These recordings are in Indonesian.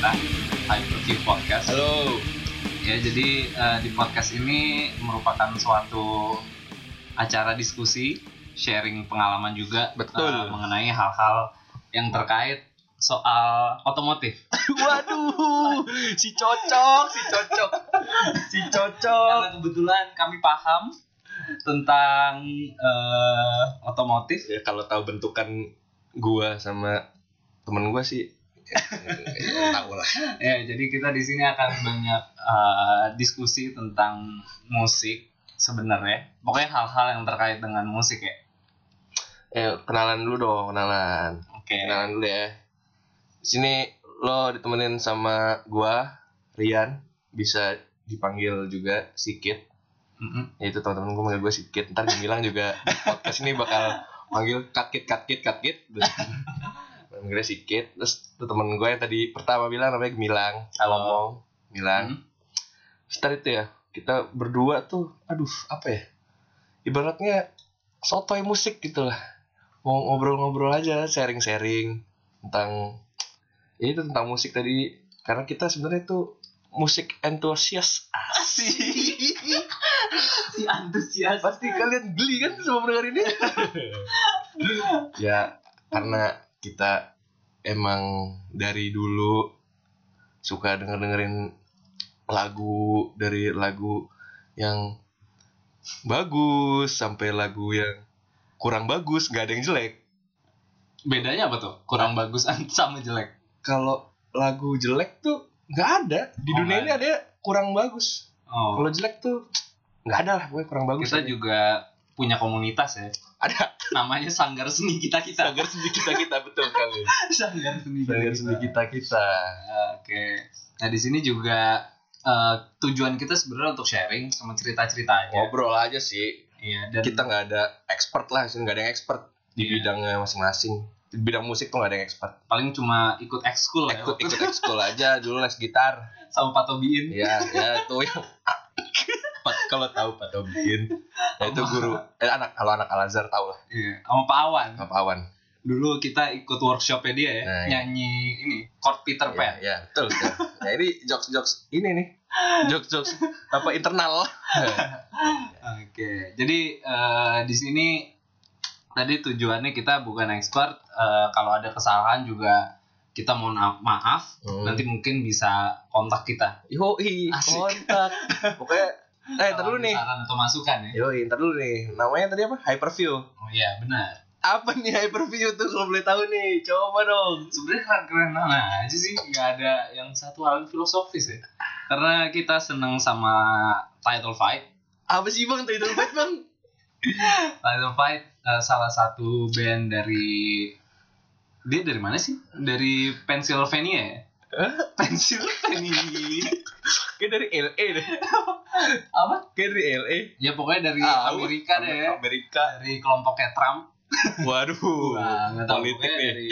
kita, Hyperview Podcast. Halo. Ya, jadi eh, di podcast ini merupakan suatu acara diskusi, sharing pengalaman juga Betul. eh, mengenai hal-hal yang terkait soal otomotif. Waduh, si cocok, si cocok, si cocok. Karena kebetulan kami paham tentang eh, otomotif. Ya kalau tahu bentukan gua sama temen gua sih tahu lah. Ya, jadi kita di sini akan banyak eh, diskusi tentang musik sebenarnya. Pokoknya hal-hal yang terkait dengan musik ya. Eh kenalan dulu dong, kenalan. Oke. Kenalan dulu ya. Di sini lo ditemenin sama gua, Rian, bisa dipanggil juga Sikit. Mm-mm. Ya itu teman-teman gua manggil gua Sikit. Ntar bilang juga podcast ini bakal manggil kakit kakit kakit. Manggilnya Sikit. Terus tuh temen gue yang tadi pertama bilang namanya Gemilang. Halo. Ngomong, Milang. Hmm. Setelah itu ya, kita berdua tuh, aduh, apa ya? Ibaratnya sotoy musik gitu lah. Mau ngobrol-ngobrol aja, sharing-sharing tentang ya itu tentang musik tadi. Karena kita sebenarnya tuh musik entusias. Asik. Si antusias. Pasti kalian geli kan sama mendengar ini? ya, karena kita emang dari dulu suka denger-dengerin lagu dari lagu yang bagus sampai lagu yang kurang bagus, nggak ada yang jelek. Bedanya apa tuh? Kurang bagus sama jelek. Kalau lagu jelek tuh nggak ada di Oh, dunia ini ada kurang bagus. Oh. Kalau jelek tuh nggak ada lah, gue kurang bagus. kita aja. juga punya komunitas ya. Ada Namanya Sanggar Seni Kita Kita. sanggar seni kita kita betul kali. Sanggar Seni Sanggar seni kita kita. Oke. Nah, di sini juga eh, tujuan kita sebenarnya untuk sharing sama cerita-cerita aja. Ngobrol aja sih. Iya, dan kita nggak ada expert lah sih nggak ada yang expert di Iya. bidangnya masing-masing di bidang musik tuh nggak ada yang expert paling cuma ikut ekskul ya. ikut ikut ekskul aja dulu les gitar sama Pak Tobiin. ya ya tuh yang kalau tahu Pak bikin ya itu guru eh anak kalau anak Al Azhar tahu lah Iya, sama Pak Awan. Pak Awan Dulu kita ikut workshopnya dia ya, Nah, iya. nyanyi ini chord Peter ya, Pan. ya betul betul. ya ini jokes jokes ini nih jokes jokes apa internal Oke, jadi eh, di sini tadi tujuannya kita bukan expert. eh, kalau ada kesalahan juga kita mohon ma- maaf. Hmm. Nanti mungkin bisa kontak kita. yoi Asik. kontak pokoknya eh ntar dulu nih Saran atau masukan ya. yoi ntar dulu nih namanya tadi apa hyperview Oh iya benar. apa nih hyperview tuh kalau boleh tahu nih coba dong Sebenarnya keren-keren aja sih, nggak ada yang satu hal filosofis ya. Karena kita seneng sama title fight. apa sih bang title fight bang Title Fight eh, salah satu band dari dia dari mana sih? Dari Pennsylvania ya? Pennsylvania. kayak dari LA deh. Apa? kayak dari LA Ya pokoknya dari Ah, Amerika deh. Ya. Amerika. Dari kelompoknya Trump. waduh tahu politik nih. dari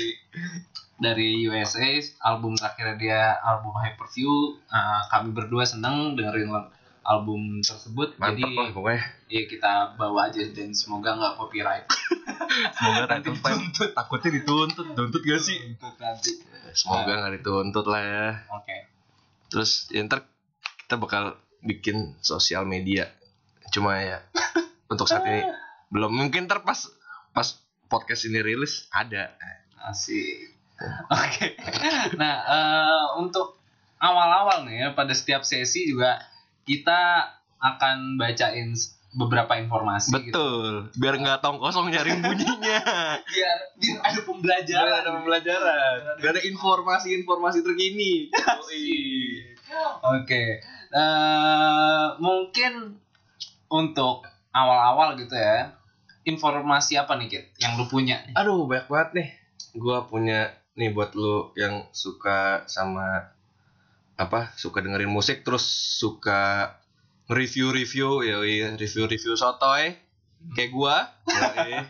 dari USA album terakhir dia album Hyperview eh, kami berdua seneng dengerin album tersebut. Mantap jadi lah pokoknya. ya kita bawa aja dan semoga nggak copyright. Semoga title fight takutnya dituntut. Tuntut gak sih? Nanti semoga nggak dituntut lah ya. Oke. Terus ya, ntar kita bakal bikin sosial media. Cuma ya untuk saat ini belum. Mungkin ntar pas pas podcast ini rilis ada. Asik. Oke. Nah, eh, untuk awal-awal nih ya pada setiap sesi juga kita akan bacain beberapa informasi gitu. betul biar nggak tong kosong nyari bunyinya Biar biar ada biar pembelajaran. ada pembelajaran biar ada informasi-informasi terkini Oke. Eh, mungkin untuk awal-awal gitu ya. Informasi apa nih, Kit? Yang lu punya? nih? Aduh, banyak banget nih. Gua punya nih buat lu yang suka sama apa? Suka dengerin musik terus suka review-review ya review-review sotoy kayak gua. Yoi.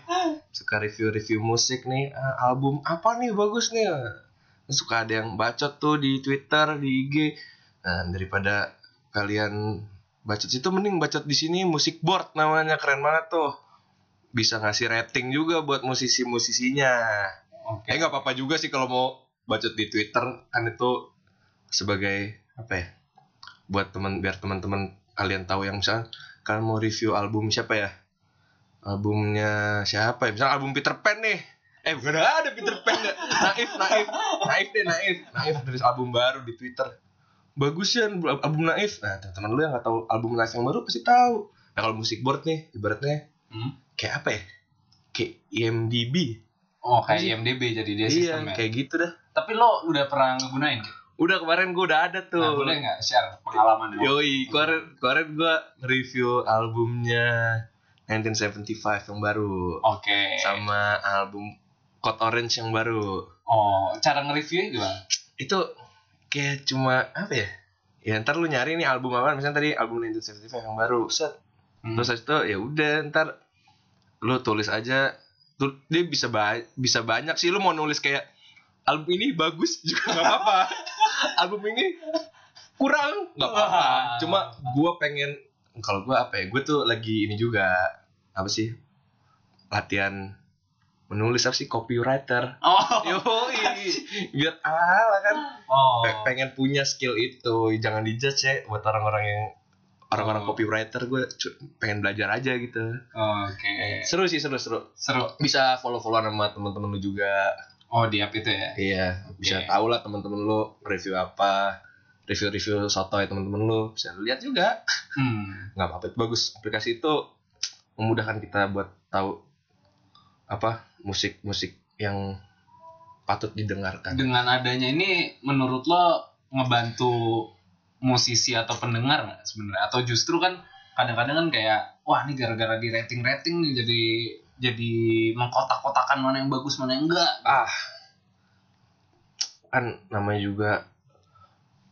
suka review-review musik nih, Ah, album apa nih bagus nih. Suka ada yang bacot tuh di Twitter, di IG. Nah, daripada kalian bacot itu mending bacot di sini musik board namanya keren banget tuh bisa ngasih rating juga buat musisi-musisinya. Oke. Eh nggak apa-apa juga sih kalau mau bacot di Twitter kan itu sebagai apa ya? Buat teman biar teman-teman kalian tahu yang misalnya kalian mau review album siapa ya? Albumnya siapa ya? Misalnya album Peter Pan nih. Eh bukan ada Peter Pan nggak? Naif, naif, naif deh naif, naif dari album baru di Twitter. Bagus ya album naif. Nah teman-teman lu yang nggak tahu album naif yang baru pasti tahu. Nah kalau musik board nih ibaratnya Hmm? kayak apa ya? Kayak IMDb. Oh, kayak. IMDb jadi dia Iya, sistemnya. kayak gitu dah. Tapi lo udah pernah ngegunain? Kit? Udah kemarin gue udah ada tuh. Nah, boleh nggak share pengalaman? Yoi, kemarin kemarin gue review albumnya 1975 yang baru Oke. sama album Code Orange yang baru. Oh, cara nge-review gimana? Itu kayak cuma apa ya? Ya ntar lu nyari nih album apa misalnya tadi album 1975 yang baru set Hmm. terus itu ya udah ntar lu tulis aja tuh dia bisa ba bisa banyak sih lu mau nulis kayak album ini bagus juga nggak apa-apa album ini kurang nggak apa-apa cuma gua pengen kalau gua apa ya gue tuh lagi ini juga apa sih latihan menulis apa sih copywriter Oh. yoi biar ala kan Oh. Pe- pengen punya skill itu jangan dijudge ya buat orang-orang yang orang-orang Oh. copywriter gue pengen belajar aja gitu Oke. seru sih seru seru Seru. bisa follow follow sama teman-teman lu juga Oh, di app itu ya. iya bisa Oke. tahu lah teman-teman lu review apa review-review soto ya teman-teman lu bisa lihat juga Hmm. nggak apa-apa bagus aplikasi itu memudahkan kita buat tahu apa musik-musik yang patut didengarkan Dengan adanya ini menurut lo ngebantu musisi atau pendengar nggak sebenarnya? Atau justru kan kadang-kadang kan kayak wah ini gara-gara di rating-rating nih jadi jadi mengkotak-kotakan mana yang bagus mana yang enggak. ah kan namanya juga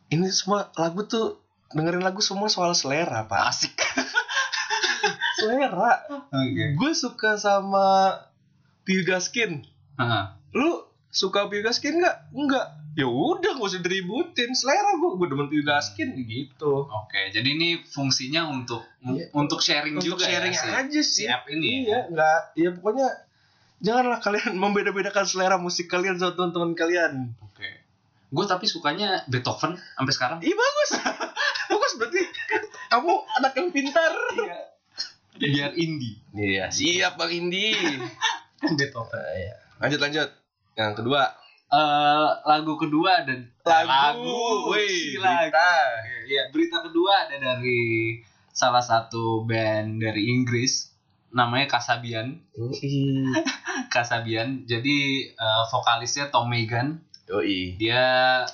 ini semua lagu tuh dengerin lagu semua soal selera pak Asik. selera Oke. gue suka sama Piu Gaskin Heeh. lu suka Piu Gaskin nggak enggak ya udah gak usah diributin selera gue gue demen Piu Gaskin gitu Oke, jadi ini fungsinya untuk Iya. untuk sharing untuk juga sharing ya aja si sih app ini. iya nggak ya pokoknya janganlah kalian membeda-bedakan selera musik kalian sama teman-teman kalian Oke. Gue tapi sukanya Beethoven sampai sekarang. Iya bagus. bagus berarti kamu anak yang pintar. Iya. Biar indie. Iya, siap Bang Indi. Beethoven. iya. Lanjut lanjut. Yang kedua, Eh, lagu kedua dan lagu, wih, lagu. berita. Iya, berita kedua ada dari salah satu band dari Inggris namanya Kasabian. Kasabian. Jadi eh, vokalisnya Tom Megan. Yoi. Dia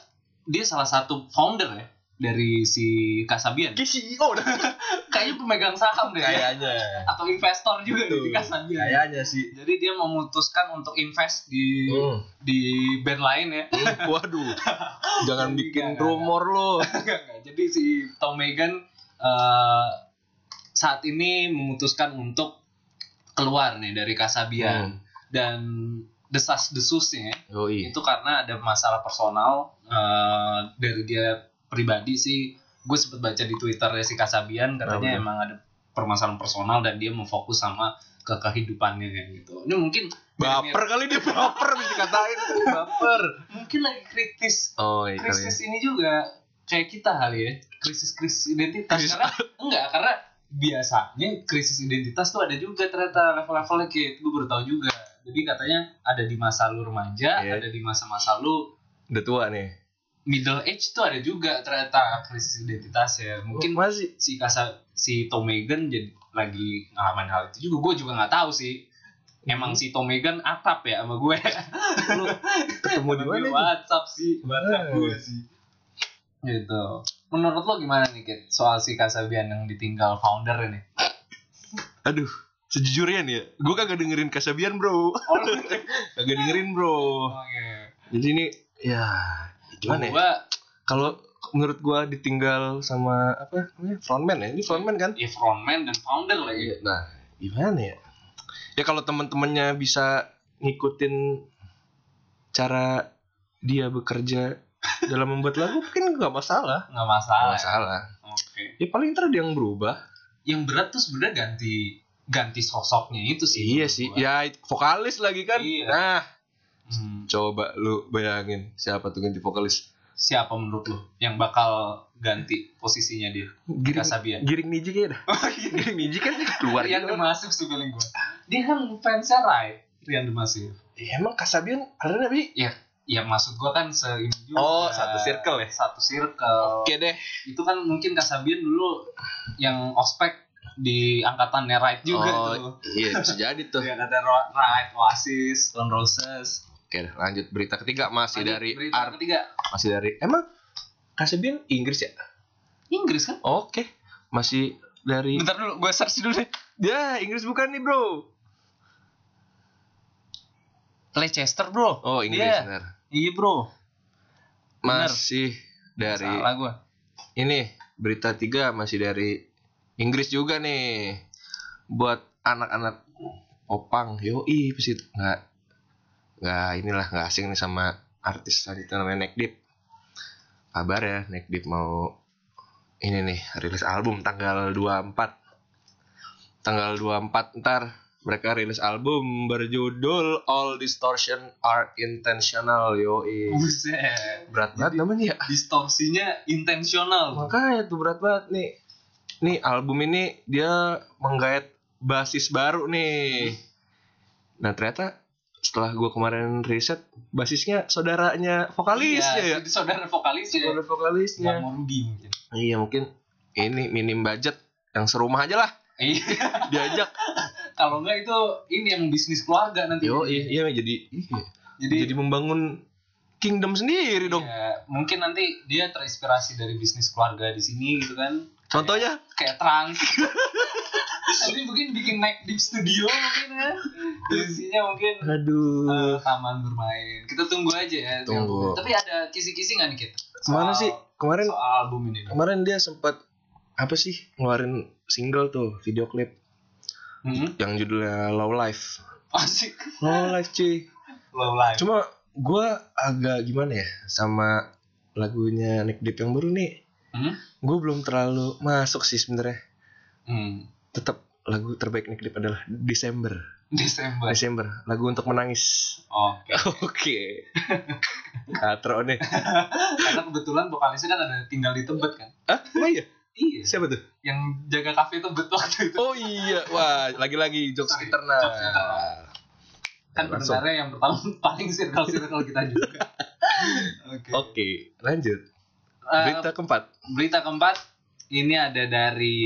dia salah satu founder ya dari si Kasabian. CEO dah. Kayaknya pemegang saham deh ya. Kayaknya. atau investor juga Betul. di Kasabian. Kayaknya sih. Jadi dia memutuskan untuk invest di Hmm. di band lain ya. Hmm, Waduh. Jangan Jadi bikin nggak, rumor lo. Jadi si Tom Megan eh, saat ini memutuskan untuk keluar nih dari Kasabian Hmm. dan desas-desusnya itu karena ada masalah personal eh, dari dia pribadi sih. Gue sempet baca di Twitter si Kasabian katanya Kenapa? emang ada permasalahan personal dan dia mau fokus sama ke kehidupannya kayak gitu. Ini mungkin Baper kali dia baper bisa dikatain baper. mungkin lagi kritis Oh iya krisis ini juga kayak kita kali ya krisis krisis identitas Krisis- karena enggak karena biasanya krisis identitas tuh ada juga ternyata level-levelnya kayak gue baru tahu juga jadi katanya ada di masa lu remaja Iya. ada di masa-masa lu Udah tua nih. Middle age tuh ada juga ternyata krisis identitas ya. Mungkin masih? si kasa si Tom Megan jadi lagi ngalamin hal itu juga. Gue juga nggak tahu sih. Emang si Tom Megan akrab ya sama gue? Lu ketemu di mana? WhatsApp sih WhatsApp Eh. gue sih. Gitu. Menurut lo gimana nih Kit? Soal si Kasabian yang ditinggal founder ini? Aduh, sejujurnya nih ya, gue kagak dengerin Kasabian bro. oh kagak dengerin bro. oke. Jadi ini ya gimana ya? gue Kalau menurut gua ditinggal sama apa namanya frontman ya? Ini frontman kan? ya frontman dan founder lagi Nah, gimana ya? Ya kalau teman-temannya bisa ngikutin cara dia bekerja dalam membuat lagu mungkin nggak masalah. nggak masalah masalah. oke Ya paling ntar dia yang berubah. yang berat tuh sebenarnya ganti ganti sosoknya itu sih Iya sih. gua. Ya vokalis lagi kan. Iya. Nah, Hmm. Coba lu bayangin siapa tuh ganti vokalis. Siapa menurut lu yang bakal ganti posisinya dia? Giring, Kasabian. Giring Niji kayaknya dah. Giring Niji kan keluar Rian gitu. masuk sih feeling gue. Dia kan fansnya right. Rian masuk. Ya, emang Kasabian ada tapi Ya maksud gua kan se ini juga. Oh, satu circle ya? Satu circle. Oke deh. Itu kan mungkin Kasabian dulu yang ospek di angkatannya right juga oh, tuh. Iya, bisa jadi tuh. Di angkatan right, Oasis, Stone Roses. Oke, lanjut berita ketiga masih Lanjut, dari berita art ketiga masih dari emang Kasabian Inggris ya? Inggris kan? Oke, masih dari Bentar dulu, gue search dulu deh. Ya, Inggris bukan nih, Bro. Leicester bro. Oh, Inggris Iya. benar. Iya bro. Bener. Masih dari Salah gue. ini berita tiga masih dari Inggris juga nih. Buat anak-anak opang, yoi pasti nggak nggak inilah nggak asing nih sama artis tadi itu namanya Neck Deep. Kabar ya, Neck Deep mau ini nih rilis album tanggal 24 tanggal 24 ntar mereka rilis album berjudul All Distortion Are Intentional yoi Buset. berat banget namanya ya Distorsinya intensional. makanya tuh berat banget nih nih album ini dia menggait basis baru nih nah ternyata setelah gue kemarin riset basisnya saudaranya vokalisnya ya Iya, saudara ya. saudara vokalisnya mau rugi mungkin. iya mungkin ini minim budget yang serumah aja lah Iya. diajak Kalau enggak itu ini yang bisnis keluarga nanti. yo iya, iya jadi iya. Jadi, jadi membangun kingdom sendiri dong ya, mungkin nanti dia terinspirasi dari bisnis keluarga di sini gitu kan. contohnya Kayak trans. nanti mungkin bikin naik di studio mungkin ya. Isinya mungkin aduh eh, taman bermain. Kita tunggu aja ya. Tunggu. Tapi ada kisi-kisi nggak nih kita? ke mana sih kemarin Soal album ini. kemarin dia sempat apa sih ngeluarin single tuh video klip Hmm? yang judulnya Low Life Asik. Low Life cuy Low life. cuma gue agak gimana ya sama lagunya Nick Deep yang baru nih Hmm? gue belum terlalu masuk sih sebenarnya Hmm. Tetap lagu terbaik Nick Deep adalah Desember Desember. Desember lagu untuk menangis Oke. oke katro nih Karena kebetulan vokalisnya kan ada tinggal di Tebet kan. ah oh iya Iya. siapa tuh Yang jaga kafe Tebet waktu itu. oh iya wah lagi-lagi jokes Sorry, internal jokes internal. Kan Langsung. sebenarnya yang pertama paling circle-circle kita juga. Oke. oke lanjut Eh, berita keempat berita keempat ini ada dari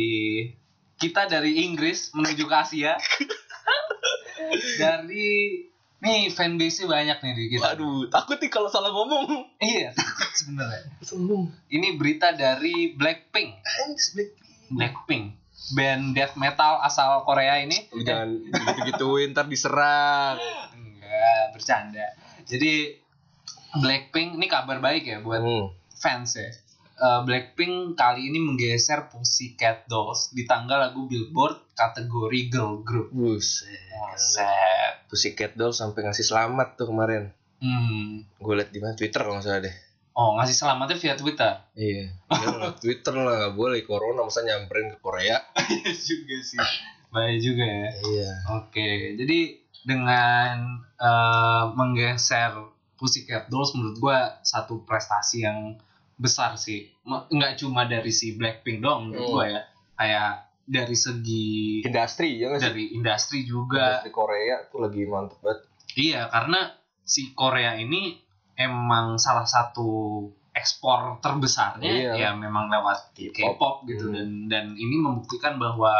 kita dari Inggris menuju ke Asia. dari nih fanbase banyak nih di kita. Waduh, takut nih kalau salah ngomong. Iya, takut sebenarnya. Sombong. Ini berita dari Blackpink. Blackpink. Band death metal asal Korea ini. Lu jangan gitu-gituin ntar diserang. Enggak, bercanda. Jadi Blackpink ini kabar baik ya buat Hmm. fans ya. Eh, Blackpink kali ini menggeser Pussycat Dolls di tanggal lagu Billboard kategori girl group. Buset. Buset. Pussycat Doll sampai ngasih selamat tuh kemarin. Hmm. Gue liat di mana Twitter kalau nggak salah deh. Oh, ngasih selamatnya via Twitter. Iya. Ya, Twitter lah nggak boleh corona masa nyamperin ke Korea. Iya juga sih. Baik juga ya. Iya. Oke, jadi dengan eh, menggeser Pussycat Dolls menurut gua satu prestasi yang besar sih. Nggak cuma dari si Blackpink dong menurut Hmm. gua ya. Kayak dari segi Industri ya nggak sih? dari industri juga. Industri Korea tuh lagi mantep banget. Iya, karena si Korea ini emang salah satu ekspor terbesarnya Iya. ya memang lewat K-pop. Gitu Hmm. dan dan ini membuktikan bahwa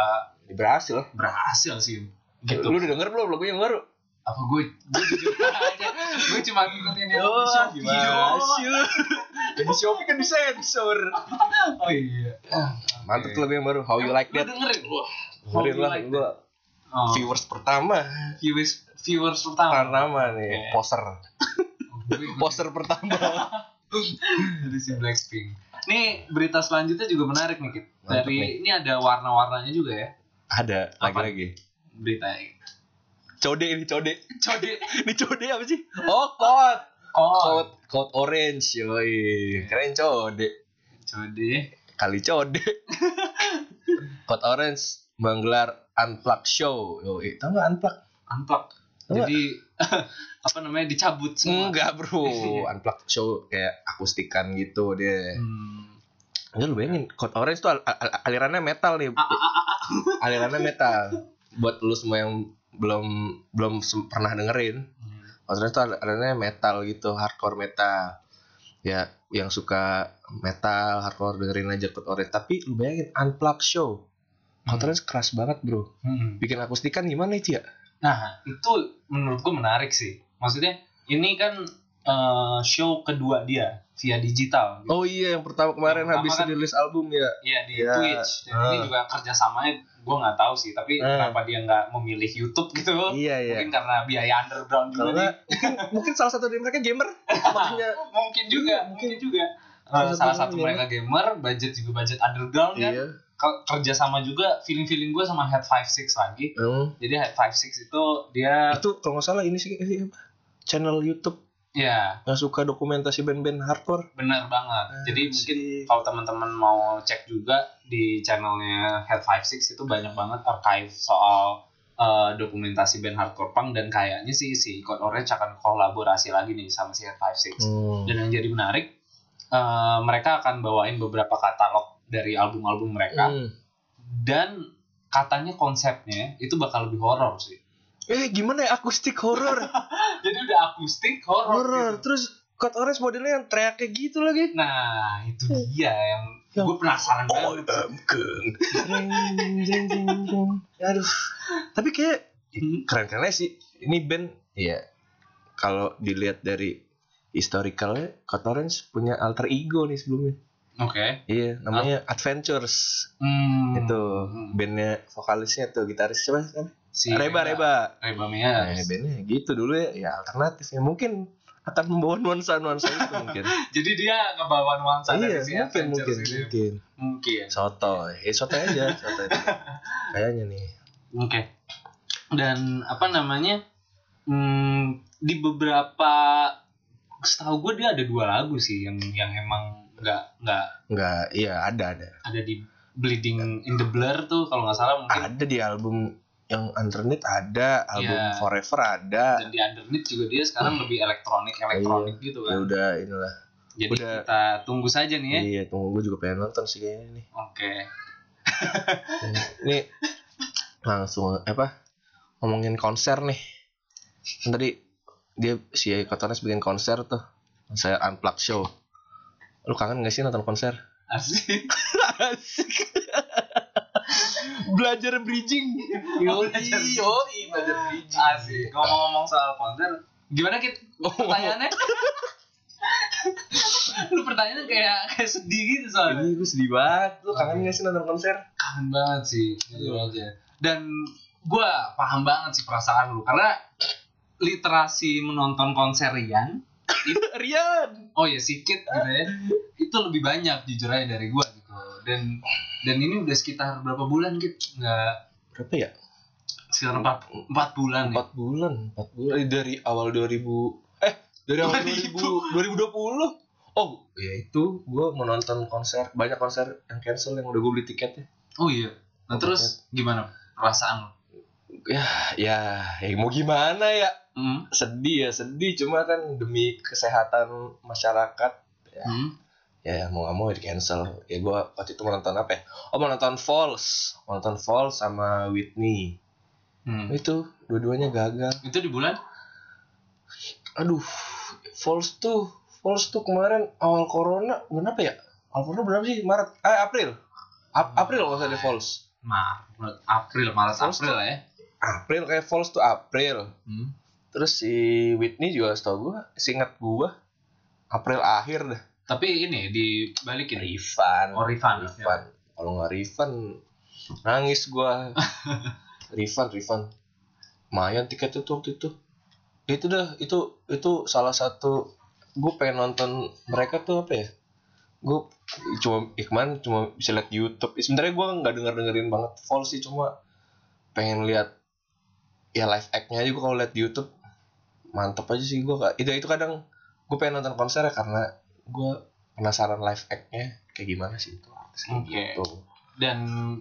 Berhasil berhasil sih. Gitu. Gitu. Lu udah denger belum lagu yang baru? Apa gue gue jujur aja gue cuma ngikutin yang Oh, di Shopee doang. Jadi Shopee kan disensor. oh iya Mantep tuh lagu yang baru. How you like that? dengerin Wah, dengerin lah. Like Gua oh, viewers pertama. viewers viewers pertama Pertama nih, poster. Oh, gue- Poster pertama. dari si Blackpink Nih berita selanjutnya juga menarik nih Kit. Dari nih. ini ada warna-warnanya juga ya Ada lagi-lagi. berita ini. Code ini code. Code Ini code apa sih? Oh, code. Code code orange. Yoi. Keren code. Code Kali code. code orange menggelar unplug show. Yoi. Tahu nggak unplug? unplug. Jadi apa namanya dicabut semua. Enggak bro, unplugged show kayak akustikan gitu dia. Hmm. Ya lu bayangin, Code Orange tuh al- al- alirannya metal nih. alirannya metal. Buat lu semua yang belum belum pernah dengerin, Code Orange tuh alirannya metal gitu, hardcore metal. Ya, yang suka metal, hardcore dengerin aja Code Orange. Tapi lu bayangin unplugged show. Code Orange keras banget bro. Hmm. Bikin akustikan gimana itu ya? Nah, itu menurut gue menarik sih. Maksudnya ini kan eh, show kedua dia via digital. gitu. Oh iya, yang pertama kemarin Yang pertama habis kan- rilis album ya. Iya di Ya, Twitch. Dan ini ah. juga kerjasamanya gue nggak tahu sih. Tapi Ah. kenapa dia nggak memilih YouTube gitu? Iya iya. Mungkin karena biaya underground juga Karena mungkin, mungkin salah satu dari mereka gamer. Makanya mungkin juga, Iya, mungkin juga. Eh, Salah salah satu mereka gamer, budget juga budget underground kan. iya. Ke- kerja sama juga feeling-feeling gue sama Head 56 lagi. Hmm. Jadi Head 56 itu dia Itu kalau nggak salah ini sih eh, channel YouTube ya yang suka dokumentasi band-band hardcore. benar banget. Ah, Jadi mungkin sih. kalau teman-teman mau cek juga di channelnya Head 56 itu banyak banget archive soal eh, dokumentasi band hardcore punk dan kayaknya sih si Code Orange akan kolaborasi lagi nih sama si Head 56. Hmm. Dan yang jadi menarik eh, mereka akan bawain beberapa katalog dari album-album mereka Hmm. dan katanya konsepnya itu bakal lebih horor sih. Eh gimana ya akustik horor? Jadi udah akustik horor. horor. gitu. Terus Code Orange modelnya yang teriak kayak gitu lagi. Nah, itu dia yang Yang- gue penasaran Oh, banget. Jeng, jeng, jeng, jeng. Aduh. Tapi kayak Hmm. keren-keren aja sih. Ini band ya kalau dilihat dari historicalnya Code Orange punya alter ego nih sebelumnya. Oke. Iya, namanya Adventures. Hmm. Itu Hmm. bandnya vokalisnya tuh gitaris siapa kan? Si Reba Reba. Reba Nah, Meas. bandnya gitu dulu ya, ya alternatif ya mungkin akan membawa nuansa nuansa itu mungkin. Jadi dia ngebawa nuansa iya, dari si mungkin mungkin mungkin. Mungkin. Soto, eh soto aja, soto aja. Kayaknya nih. Oke. Dan apa namanya? Hmm, di beberapa setahu gue dia ada dua lagu sih yang yang emang nggak nggak Enggak, iya ada ada. ada di Bleeding in the Blur tuh kalau nggak salah mungkin Ada di album yang Underneath ada, album Iya. Forever ada. dan di Underneath juga dia sekarang lebih elektronik elektronik gitu Ya kan. udah inilah. Jadi udah. kita tunggu saja nih ya. Iya, tunggu gue juga pengen nonton sih kayaknya nih. Oke. Ini langsung apa? Ngomongin konser nih. Kan Tadi dia si Kotones bikin konser tuh. Saya unplugged show. Lu kangen gak sih nonton konser? Asik. Asik. Belajar bridging. Yoi, yoi, belajar bridging. Asik. Ngomong-ngomong soal konser, gimana Kit? Oh. Pertanyaannya? Lu pertanyaannya kayak kayak sedih gitu soalnya. Ini gue sedih banget. Lu kangen gak sih nonton konser? Kangen banget sih, jujur aja. Dan gua paham banget sih perasaan lu karena literasi menonton konser Rian Rian. oh ya sikit gitu ya itu lebih banyak jujur aja dari gua gitu dan dan ini udah sekitar berapa bulan gitu nggak Berapa ya? sekitar empat empat bulan ya Empat bulan. Empat bulan Eh, dari awal 2000 eh dari awal 2000 2020. Oh, ya itu gue mau nonton konser banyak konser yang cancel yang udah gue beli tiketnya. oh iya nah terus gimana perasaan lu Ya, ya, ya mau gimana ya? hmm. Sedih ya, sedih. Cuma kan demi kesehatan masyarakat Hmm. Ya mau nggak mau di cancel. Ya gue waktu itu mau nonton apa ya? Oh mau nonton Falls, mau nonton Falls sama Whitney. Hmm. Itu dua-duanya gagal. itu di bulan aduh Falls tuh Falls tuh kemarin awal corona bulan apa ya awal corona berapa sih Maret eh April Ap- April kalau salah di Falls Maret April Maret Terus April tuh- lah ya April kayak Falls tuh April hmm. terus si Whitney juga setahu gua seingat gua April akhir dah tapi ini dibalikin. Refund oh refund refund kalau nggak refund nangis gua. Refund refund lumayan tiketnya tuh waktu itu. Ya itu dah itu itu salah satu gue pengen nonton mereka tuh apa ya? Gue cuma ikman cuma bisa lihat YouTube. Sebenarnya gue nggak denger dengerin banget full sih cuma pengen lihat ya live act-nya aja gue kalau lihat di YouTube. Mantep aja sih gue itu itu kadang gue pengen nonton konser ya karena gue penasaran live act-nya kayak gimana sih itu artis Oke. gitu dan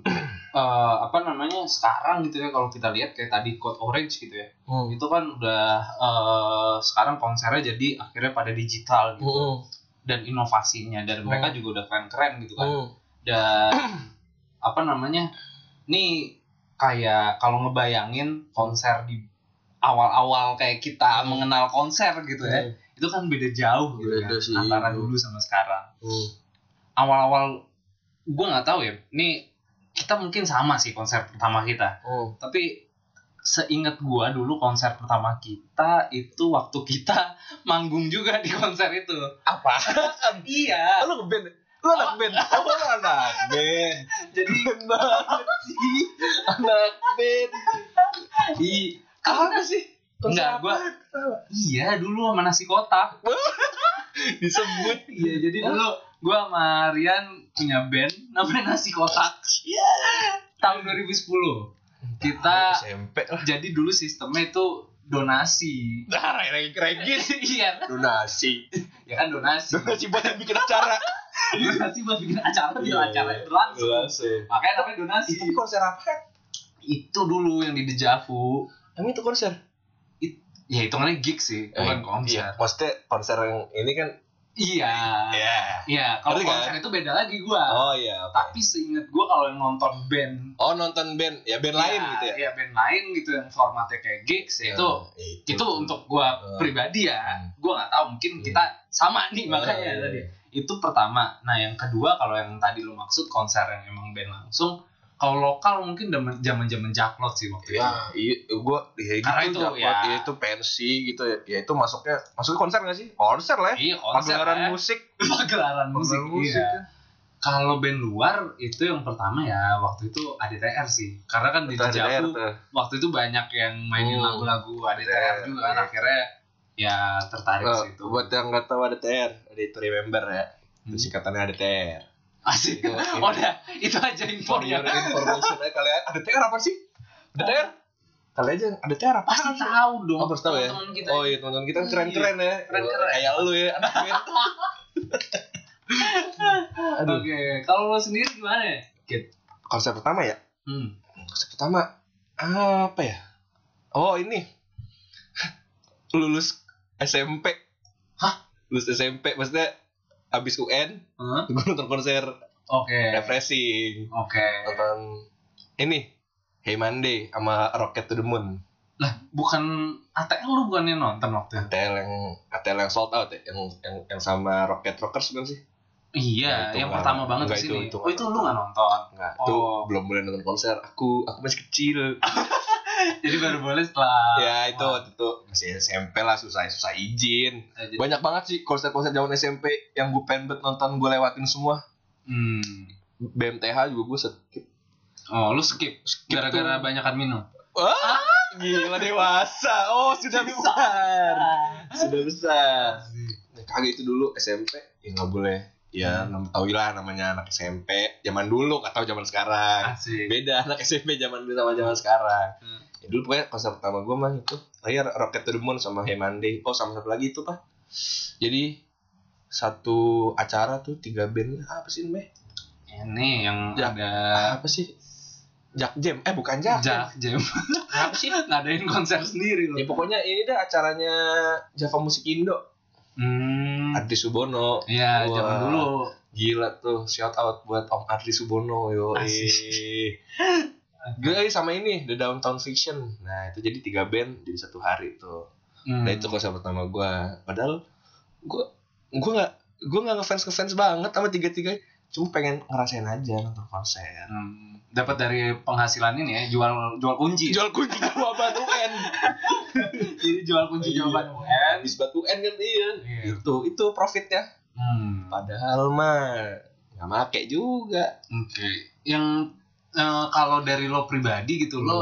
eh, apa namanya sekarang gitu ya kalau kita lihat kayak tadi Code Orange gitu ya Hmm. itu kan udah eh, sekarang konsernya jadi akhirnya pada digital gitu Hmm. dan inovasinya dan mereka Hmm. juga udah keren-keren gitu kan Hmm. dan apa namanya nih kayak kalau ngebayangin konser di awal-awal kayak kita Hmm. mengenal konser gitu ya itu kan beda jauh gitu Beda kan sih. antara dulu sama sekarang Hmm. awal-awal gue nggak tahu ya ini kita mungkin sama sih konser pertama kita Hmm. tapi seingat gua dulu konser pertama kita itu waktu kita manggung juga di konser itu Apa? iya lu ngeband? Lu anak band? Oh, lu anak band. jadi sih. Anak band. i Apa sih? Enggak, gua- iya dulu sama nasi kotak. Disebut. Iya jadi dulu gua sama Rian punya band namanya nasi kotak. Tahun 2010 kita SMP lah. jadi dulu sistemnya itu donasi. Nah, regi regi iya. Donasi. ya kan donasi. Donasi buat yang bikin acara. donasi buat bikin acara biar Iya, acara itu langsung. Donasi. makanya namanya donasi. Itu konser apa? itu dulu yang di Dejavu. Emang itu konser? Ya hitungannya gig sih bukan konser Iya, maksudnya konser yang ini kan iya Iya. iya kalau Ngerti kan? konser itu beda lagi gua Oh iya. oke. tapi seingat gua kalau yang nonton band Oh nonton band, ya band lain gitu ya? Iya band lain gitu yang formatnya kayak gigs ya itu Ya, itu untuk gua Hmm. pribadi ya Hmm. gua nggak tahu mungkin Hmm. kita sama nih makanya Iya, tadi iya. itu pertama nah yang kedua kalau yang tadi lu maksud konser yang emang band langsung kalau lokal mungkin zaman zaman jaklot sih waktu Ya, itu iya, gua ya Karena gitu, itu, Jakpot, ya. ya itu pensi gitu ya. Ya itu masuknya, masuknya konser gak sih? Konser lah ya. iya konser Pagelaran ya. musik, pagelaran musik, Pagelaran musik iya ya. kalau band luar itu yang pertama ya waktu itu ADTR sih karena kan di Itu tuh. waktu itu banyak yang mainin Hmm. lagu-lagu ADTR ADTR, juga kan akhirnya ya tertarik Oh, situ buat yang nggak tahu ada TR, ada itu remember ya. Itu Hmm. singkatannya ada TR. Asik Itu- oh udah itu aja infonya information aja kalian. Ada TR apa sih? Ada TR? Kali aja ada TR apa? pasti tahu dong Oh, pasti tahu ya? kita Oh iya teman-teman kita kan keren-keren ya. Keren-keren. Kayak lu ya, anak oke kalau lo sendiri gimana ya Konsep pertama ya? hmm. Konsep pertama apa ya? Oh ini lulus SMP. Hah? Lulus SMP maksudnya abis UN Hah? gue nonton konser oke. refreshing. Oke. Nonton ini Hey Monday sama Rocket to the Moon. Lah bukan ATL lu bukannya nonton waktu itu? ATL yang ATL yang sold out ya? Yang yang, yang sama Rocket Rockers bukan sih? Iya Nah, itu yang nggak- pertama banget di sini. itu- itu oh itu lu nggak nonton? Enggak, Oh. tuh belum boleh nonton konser. Aku aku masih kecil jadi baru boleh setelah ya itu waktu itu masih SMP lah susah susah izin. Jadi- banyak banget sih konser-konser zaman SMP yang gue pengen nonton gue lewatin semua. Hmm. BMTH juga gue skip. Oh lu skip? Gara-gara banyakan minum Wah, gila dewasa. Oh sudah besar. Sudah besar. Nah, kagak itu dulu SMP ya nggak boleh. Ya hmm. tahu lah namanya anak SMP zaman dulu tahu zaman sekarang. Asik. Beda anak SMP zaman dulu sama zaman sekarang. Hmm. Ya dulu pokoknya konser pertama gue mah itu layar Rocket to the Moon sama Hey Monday. Oh sama satu lagi itu pak. Jadi satu acara tuh tiga band. Apa sih namanya? Ini yang Ya. ada apa sih? Jack Jam. Eh bukan Jack Jack Jam. Apa sih? Ngadain konser sendiri loh. Ya pokoknya ini dah acaranya Java Musik Indo. Hmm. Adri Subono. Iya, zaman dulu. gila tuh. Shout out buat Om Adri Subono yo. Gue sama ini The Downtown Fiction Nah itu jadi tiga band di satu hari tuh Hmm. Nah itu konser pertama gue Padahal gue gue nggak gue nggak ngefans ngefans banget sama tiga tiga Cuma pengen ngerasain aja nonton konser Hmm. Dapat dari penghasilan ini ya, jual jual kunci. Jual kunci gua batu UN Jadi jual kunci Iya. jawaban UN. Habis batu UN kan iya Iya. Itu itu profitnya Hmm. Padahal mah nggak make juga Oke. Yang eh, kalau dari lo pribadi gitu Hmm. lo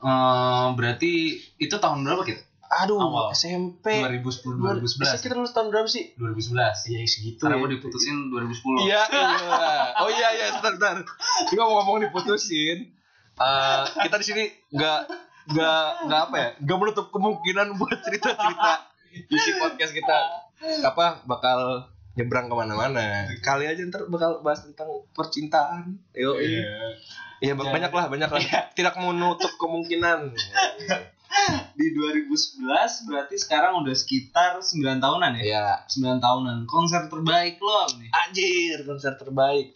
eh, berarti itu tahun berapa gitu? Aduh Awal. SMP 2010 Dua- 2011. kita lulus tahun berapa sih? 2011. Iya segitu Karena ya. gue diputusin 2010. Iya, iya. Oh iya iya, sebentar, sebentar. Kita mau ngomong diputusin. Eh, kita di sini nggak nggak nggak apa ya? Nggak menutup kemungkinan buat cerita-cerita isi podcast kita apa bakal nyebrang ke mana-mana. Kali aja ntar bakal bahas tentang percintaan. Yo, iya ba- Ya. banyak lah, banyak lah. Tidak menutup kemungkinan. Di 2011 berarti sekarang udah sekitar 9 tahunan ya? Iya. 9 tahunan. Konser terbaik lo nih? Anjir, konser terbaik.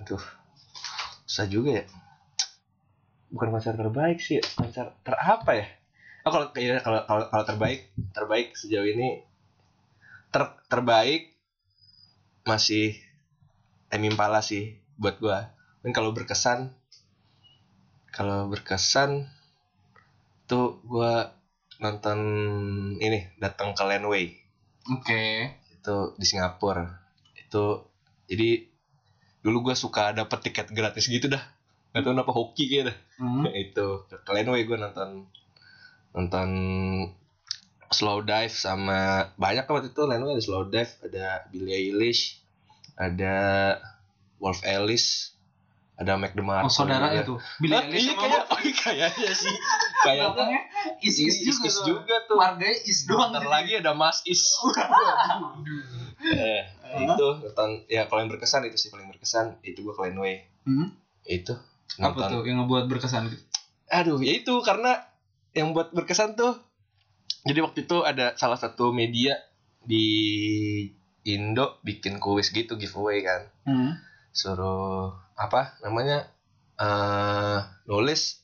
Aduh. Susah juga ya. Bukan konser terbaik sih, konser ter apa ya? Oh, kalau kayaknya kalau kalau kalau terbaik, terbaik sejauh ini ter terbaik masih Tame Impala sih buat gua. Dan kalau berkesan kalau berkesan tuh gua nonton ini datang ke Landway Oke. itu di Singapura itu jadi dulu gue suka dapet tiket gratis gitu dah nggak tahu kenapa hoki gitu dah Hmm. itu kalian way gue nonton nonton slow dive sama banyak waktu itu Lenway ada slow dive ada Billie Eilish ada Wolf Alice ada Mac DeMarco Oh saudara juga. itu. Billy Hah, Eilish iya kayak kayaknya sih kayaknya is is Is- juga, is tuh. juga tuh Marganya is doang. Bentar lagi ada Mas Is. eh, itu nonton ya kalau yang berkesan itu sih paling berkesan itu gua kalian way Hmm? itu Apa nonton. tuh yang ngebuat berkesan gitu? Aduh, ya itu karena yang buat berkesan tuh jadi waktu itu ada salah satu media di Indo bikin kuis gitu giveaway kan. Hmm. Suruh apa namanya? eh nulis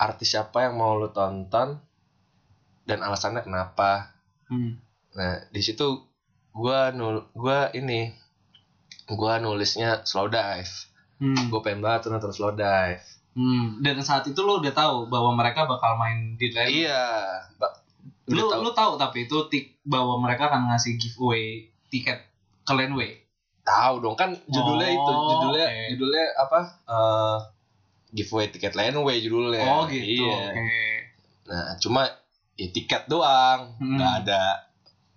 artis siapa yang mau lu tonton dan alasannya kenapa. Hmm. Nah, di situ gua nul gua ini gua nulisnya slow dive. Hmm. Gua pengen banget nonton slow dive. Hmm. Dan saat itu lo udah tahu bahwa mereka bakal main di Land. Iya, Lu tahu. lu tahu tapi itu tik bahwa mereka akan ngasih giveaway tiket ke Landway. Tahu dong kan judulnya Oh, itu, judulnya oke. judulnya apa? Eh giveaway tiket Landway judulnya. Oh gitu. Iya. Oke. Nah, cuma ya tiket doang, Hmm. nggak ada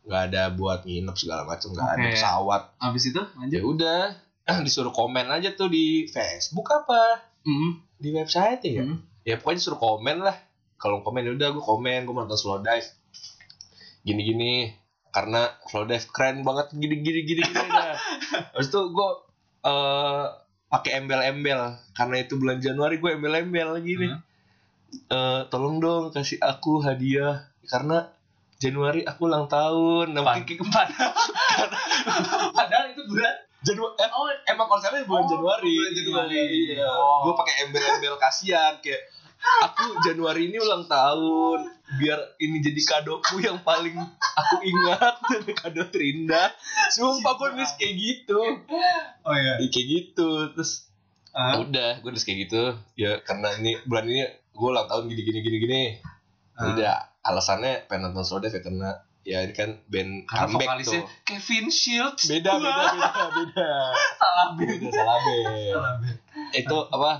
nggak ada buat nginep segala macam, nggak ada Oke. pesawat. Abis itu Ya lanjut. udah, disuruh komen aja tuh di Facebook apa Hmm. di website ya. Hmm. Ya pokoknya suruh komen lah. Kalau komen ya udah gue komen, gue nonton slow dive. Gini-gini karena slow dive keren banget gini-gini gini-gini dah. Habis itu gue eh pakai embel-embel karena itu bulan Januari gue embel-embel gini. Hmm. Eh, tolong dong kasih aku hadiah karena Januari aku ulang tahun. Nah, mungkin Padahal, padahal itu bulan. Januari eh, Oh, emang konsernya bulan Oh, Januari. bulan Januari. Iya. Oh. Gue pakai embel-embel kasihan kayak aku Januari ini ulang tahun biar ini jadi kadoku yang paling aku ingat kado terindah. Sumpah gue nulis kayak gitu. oh iya. Ya, kayak gitu terus Ah. udah gue nulis kayak gitu ya karena ini bulan ini gue ulang tahun gini gini gini gini Ah. udah alasannya pengen nonton slow dive ya karena ya ini kan band Karena comeback tuh Kevin Shields. beda beda beda beda Salah band. beda salah band Salah band. itu apa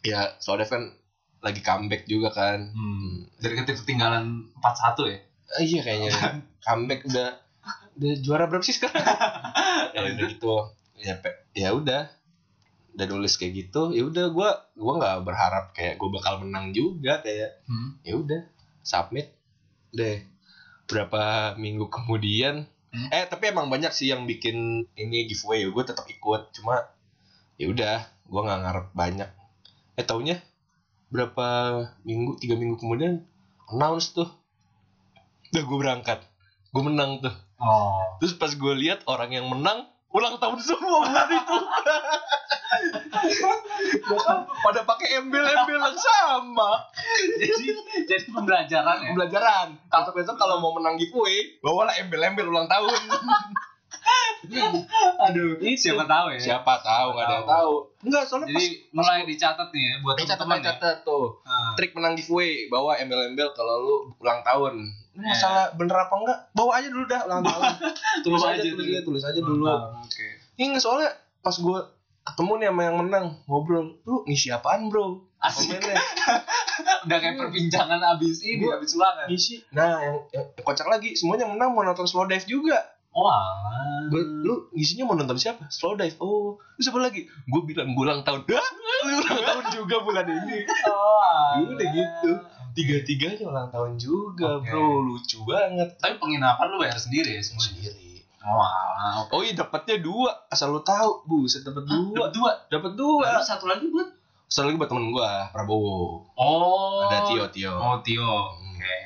ya slow dive kan lagi comeback juga kan. Hmm. Dari ketinggalan 4-1 ya? Ah, iya kayaknya. Comeback udah udah juara berapa sih sekarang? Ya udah gitu. Ya ya udah. Udah nulis kayak gitu ya udah gua gua nggak berharap kayak gua bakal menang juga kayak Hmm. ya udah submit deh. Berapa minggu kemudian Hmm. eh tapi emang banyak sih yang bikin ini giveaway gue tetap ikut. Cuma ya udah gue nggak ngarep banyak. Eh taunya berapa minggu tiga minggu kemudian announce tuh. Udah gue berangkat. Gue menang tuh. Oh. terus pas gue lihat orang yang menang ulang tahun semua bulan itu pada pakai embel-embel yang sama. Jadi jadi pembelajaran ya. pembelajaran. Kalau besok kalau mau menang giveaway bawalah embel-embel ulang tahun. Aduh, siapa tahu ya. siapa tahu nggak ada yang tahu enggak soalnya Jadi mulai dicatat nih ya buat pas catat teman-teman ya. catat tuh Ah. trik menang giveaway bawa embel-embel kalau lu ulang tahun Ini Iya. masalah bener apa enggak bawa aja dulu dah ulang tahun tulis aja aja tulis dulu. tulis aja dulu Oke. ini soalnya pas gue ketemu nih sama yang menang ngobrol lu ngisi apaan bro Asik. Udah kayak perbincangan abis ini, Gua- abis ulangan. ngisi nah yang, yang kocak lagi semuanya menang mau nonton slow dive juga Wah. Gua, lu ngisinya mau nonton siapa? Slow dive. Oh, terus apa lagi? Gue bilang gue ulang tahun. Hah? Lu ulang tahun juga bulan ini. Oh, Ya udah gitu. Tiga-tiganya ulang tahun juga, Oke. bro. Lucu banget. Tapi penginapan lu bayar sendiri ya semuanya. Sendiri. Oh, alah. Oh iya dapatnya dua, asal lu tahu, buset dapat dua, Dua. dapat dua. Terus satu lagi buat Satu lagi buat temen gua, Prabowo. Oh. Ada Tio Tio. Oh, Tio. Hmm. Oke.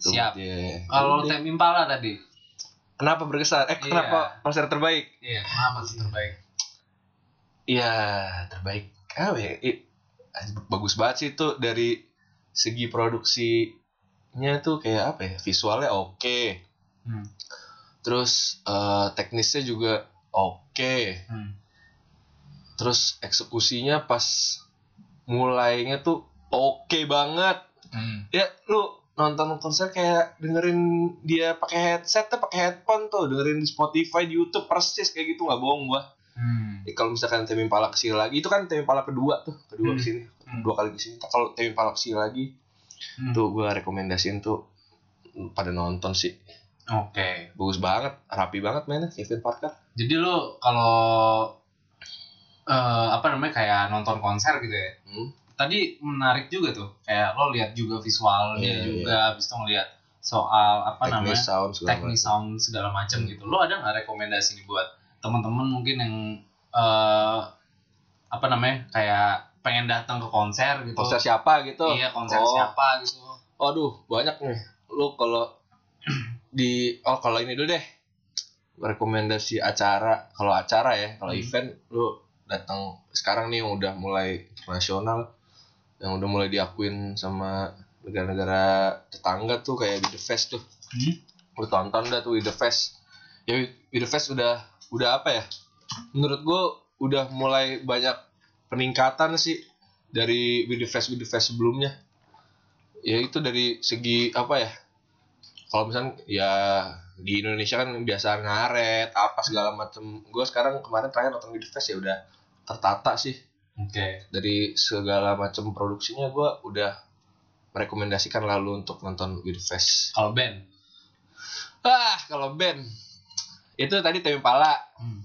Tuh, Siap. Kalau. Tem Impala tadi. Kenapa berkesan? Eh kenapa konser terbaik? Iya, kenapa sih terbaik? Iya terbaik. Apa ya? I- bagus banget sih itu dari segi produksinya tuh kayak apa ya? Visualnya oke. Hmm. Terus eh, teknisnya juga oke. Hmm. Terus eksekusinya pas mulainya tuh oke banget. Hmm. Ya lu nonton konser kayak dengerin dia pakai headset tuh pakai headphone tuh dengerin di Spotify di YouTube persis kayak gitu nggak bohong gua. Hmm. Ya, kalau misalkan Temi Impala ke sini lagi itu kan Temi Impala kedua tuh kedua Hmm. ke sini Hmm. dua kali ke sini. Kalau Temi Impala ke sini lagi Hmm. tuh gua rekomendasiin tuh pada nonton sih Oke. bagus banget rapi banget mainnya Kevin Parker. Jadi lu kalau eh apa namanya kayak nonton konser gitu ya. Hmm. Tadi menarik juga tuh. Kayak lo lihat juga visualnya Iya, juga, habis itu ngeliat soal apa namanya? Teknis sound segala teknis macam. sound segala macam gitu. Lo ada nggak rekomendasi nih buat teman-teman mungkin yang eh apa namanya kayak pengen datang ke konser gitu? Konser siapa gitu? Iya konser Oh. siapa gitu? Waduh, banyak nih. Lu kalau di oh kalau ini dulu deh. Rekomendasi acara, kalau acara ya, kalau Hmm. event lu datang sekarang nih udah mulai internasional yang udah mulai diakuin sama negara-negara tetangga tuh kayak With The Fest tuh. Hmm? Lu tonton dah tuh With The Fest. Ya With The Fest udah udah apa ya? Menurut gua udah mulai banyak peningkatan sih dari With The Fest With The Fest sebelumnya ya itu dari segi apa ya kalau misalnya ya di Indonesia kan biasa ngaret apa segala macem gue sekarang kemarin terakhir nonton With The Fest ya udah tertata sih Oke. dari segala macam produksinya gue udah merekomendasikan lalu untuk nonton With The Fest Kalau band? ah kalau band itu tadi Temi Pala Hmm.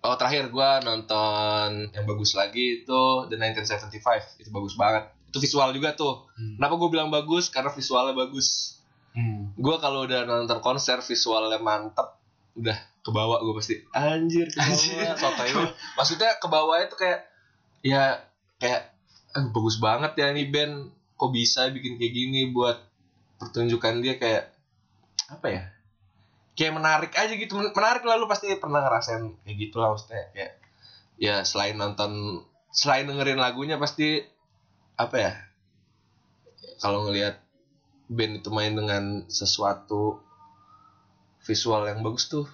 oh terakhir gue nonton yang bagus lagi itu The 1975 itu bagus banget itu visual juga tuh Hmm. Kenapa gue bilang bagus? Karena visualnya bagus. Hmm. Gue kalau udah nonton konser visualnya mantep, udah ke bawah gue pasti anjir ke bawah. Sotoy. Maksudnya ke bawah itu kayak ya kayak ah, bagus banget ya ini band kok bisa bikin kayak gini buat pertunjukan dia kayak apa ya? Kayak menarik aja gitu. Men- Menarik lah lu pasti pernah ngerasain kayak gitu lah maksudnya kayak ya selain nonton selain dengerin lagunya pasti apa ya kalau ngelihat band itu main dengan sesuatu visual yang bagus tuh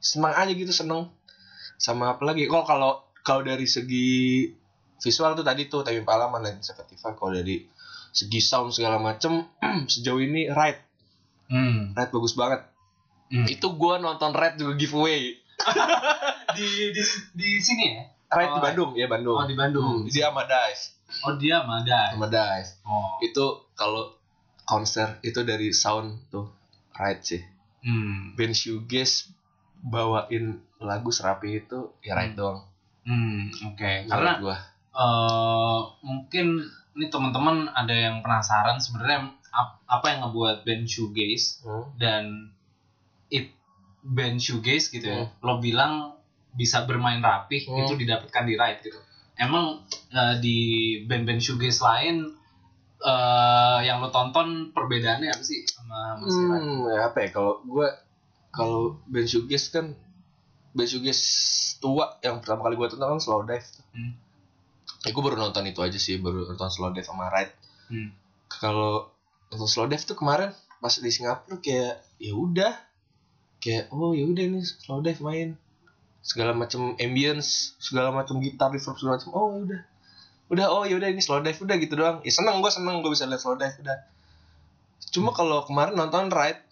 senang aja gitu seneng sama apa lagi kalau kalau kalau dari segi visual tuh tadi tuh Temi Impala sama 1975 kalau dari segi sound segala macem sejauh ini Ride Hmm. Ride bagus banget Hmm. itu gua nonton Ride juga giveaway di, di di sini ya? Ride Oh, di Bandung ya Bandung Oh di Bandung. Hmm, dia sama Dive Oh dia Mada. sama Dive Oh. itu kalau konser itu dari sound tuh Ride sih Hmm. band shoegaze bawain lagu serapi itu ya right Hmm. doang Hmm. Oke. menurut Karena gua eh mungkin ini teman-teman ada yang penasaran sebenarnya ap- apa yang ngebuat band shoegaze Hmm. dan it band shoegaze gitu ya. Hmm. Lo bilang bisa bermain rapih Hmm. itu didapatkan di Ride gitu. Emang eh, di band-band shoegaze lain eh yang lo tonton perbedaannya apa sih sama Mas? Hmm, ya apa ya kalau gua kalau band shoegaze kan band shoegaze tua yang pertama kali gua tonton kan Slow Dive tuh. Hmm. Ya gua baru nonton itu aja sih, baru nonton Slow Dive sama Ride. Hmm. Kalau nonton Slow Dive tuh kemarin pas di Singapura kayak ya udah kayak oh ya udah nih Slow Dive main segala macam ambience, segala macam gitar, reverb segala macam. Oh ya udah. Udah oh ya udah ini Slow Dive udah gitu doang. Ya seneng gua seneng gua bisa lihat Slow Dive udah. Cuma kalau kemarin nonton Ride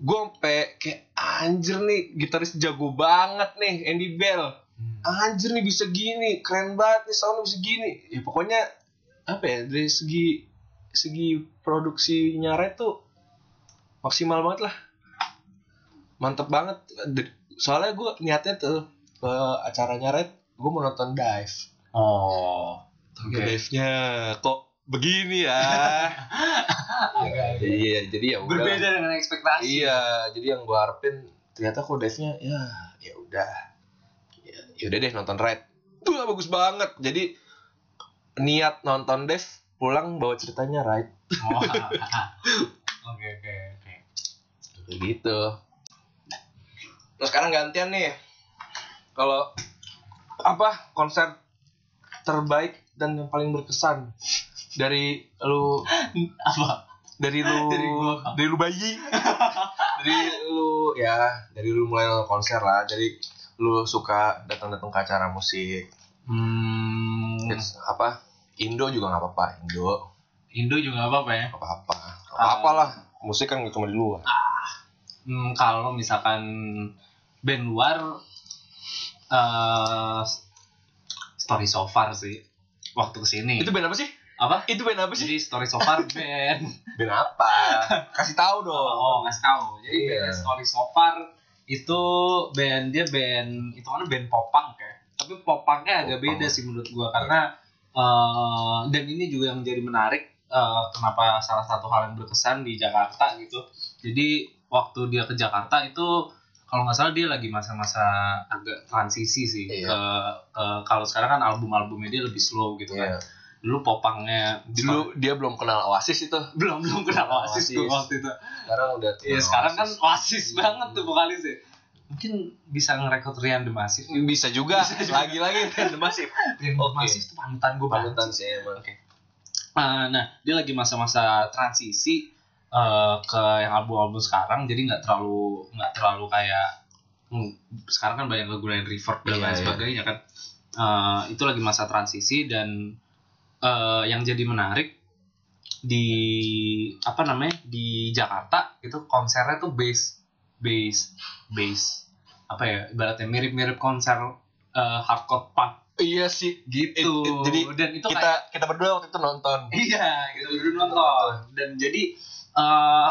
gue sampai kayak anjir nih gitaris jago banget nih Andy Bell Hmm. anjir nih bisa gini keren banget nih soundnya bisa gini ya pokoknya apa ya dari segi segi produksinya Red tuh maksimal banget lah mantep banget soalnya gue niatnya tuh ke acaranya Red gue mau nonton dive Oh. Oke. dive nya kok begini ya. Agak- iya jadi ya udah berbeda dengan ekspektasi. Iya jadi yang gua harapin ternyata kok dive-nya ya ya udah. Ya, ya udah deh nonton ride tuh lah, bagus banget. Jadi niat nonton dive pulang bawa ceritanya ride Wah. oke oke oke. Gitu. Nah sekarang gantian nih. Kalau apa konser terbaik dan yang paling berkesan dari lu apa? Dari lu Dari gua. dari lu bayi. Dari lu ya dari lu mulai nonton konser lah. Dari lu suka datang-datang ke acara musik. Hmm, It's apa? Indo juga nggak apa-apa Indo. Indo juga nggak apa-apa ya? Apa-apa. Apa-apa lah. Musik kan cuma di luar. Hmm, kalau misalkan band luar eh story so far sih. Waktu ke sini itu band apa sih apa? Itu band apa sih? Jadi story so far band. Band apa? Kasih tahu dong. Oh ngasih tahu. Jadi Iya. band story so far itu band dia band itu kan band popang ya. Tapi popangnya agak Popang. beda sih menurut gua karena eh, dan ini juga yang jadi menarik eh, kenapa salah satu hal yang berkesan di Jakarta gitu. Jadi waktu dia ke Jakarta itu kalau nggak salah dia lagi masa-masa agak transisi sih Iya. ke, ke- kalau sekarang kan album-albumnya dia lebih slow gitu Iya. kan dulu popangnya dulu dia belum kenal Oasis itu belum belum kenal Oasis tuh Oasis. waktu itu sekarang udah Iya kenal sekarang kan Oasis. oasis banget tuh vokalis ya. Mungkin bisa ngerekrut Rian The Massive. bisa juga Bisa juga. lagi-lagi The Massive Rian The. Massive tuh panutan gue panutan sih emang Ah, nah dia lagi masa-masa transisi eh, ke yang album-album sekarang, jadi nggak terlalu nggak terlalu kayak hmm, sekarang kan banyak lagu-lagu reverb dan Iya, lain iya. sebagainya kan. Eh, itu lagi masa transisi dan eh, yang jadi menarik di apa namanya di Jakarta itu konsernya tuh bass bass bass apa ya ibaratnya mirip-mirip konser eh, hardcore punk. Iya sih. Gitu. It- it- jadi dan itu kita kayak kita berdua waktu itu nonton. Iya gitu dulu nonton. Dan jadi eh,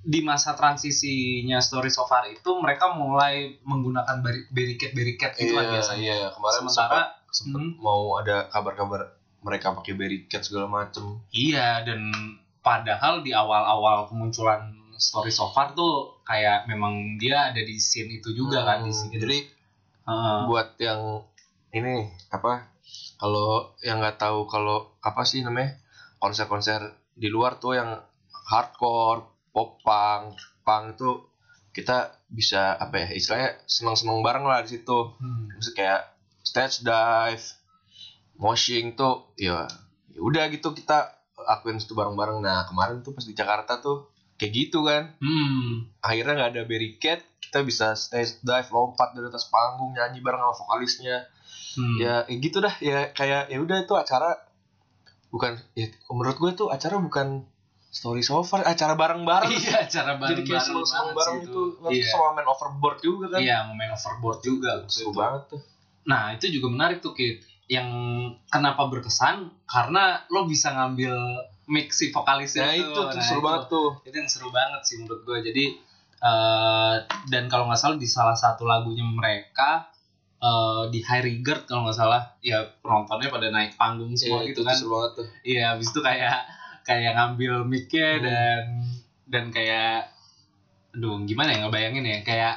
di masa transisinya story so far itu mereka mulai menggunakan beriket beriket gitu kan iya, biasanya. iya. Kemarin sementara sempat, sempat hmm, mau ada kabar-kabar mereka pakai barricade segala macem iya dan padahal di awal-awal kemunculan story so far tuh kayak memang dia ada di scene itu juga kan di Hmm, scene jadi Heeh. buat yang ini apa kalau yang nggak tahu kalau apa sih namanya konser-konser di luar tuh yang hardcore pop punk punk itu kita bisa apa ya istilahnya senang-senang bareng lah di situ Hmm. Maksudnya kayak stage dive moshing tuh ya ya udah gitu kita akuin itu bareng-bareng. Nah kemarin tuh pas di Jakarta tuh kayak gitu kan. Hmm. akhirnya nggak ada barricade kita bisa stage dive lompat dari atas panggung nyanyi bareng sama vokalisnya. Hmm. ya ya gitu dah. Ya kayak ya udah itu acara bukan ya menurut gue tuh acara bukan story so far acara bareng-bareng. Iya cara jadi kayak bareng-bareng banget bareng sih itu. Nanti iya. sama main overboard juga kan. Iya main overboard juga seru itu. banget tuh. Nah itu juga menarik tuh Kit Yang kenapa berkesan? Karena lo bisa ngambil mix si vokalisnya nah itu. tuh Nah, seru itu. banget tuh. Itu yang seru banget sih menurut gue Jadi eh Dan kalau nggak salah di salah satu lagunya mereka eh di High Regard kalau nggak salah ya penontonnya pada naik panggung semua Iya, gitu itu kan. seru banget tuh. Iya habis itu kayak kayak ngambil mic-nya Hmm. dan dan kayak aduh gimana ya ngebayangin ya? Kayak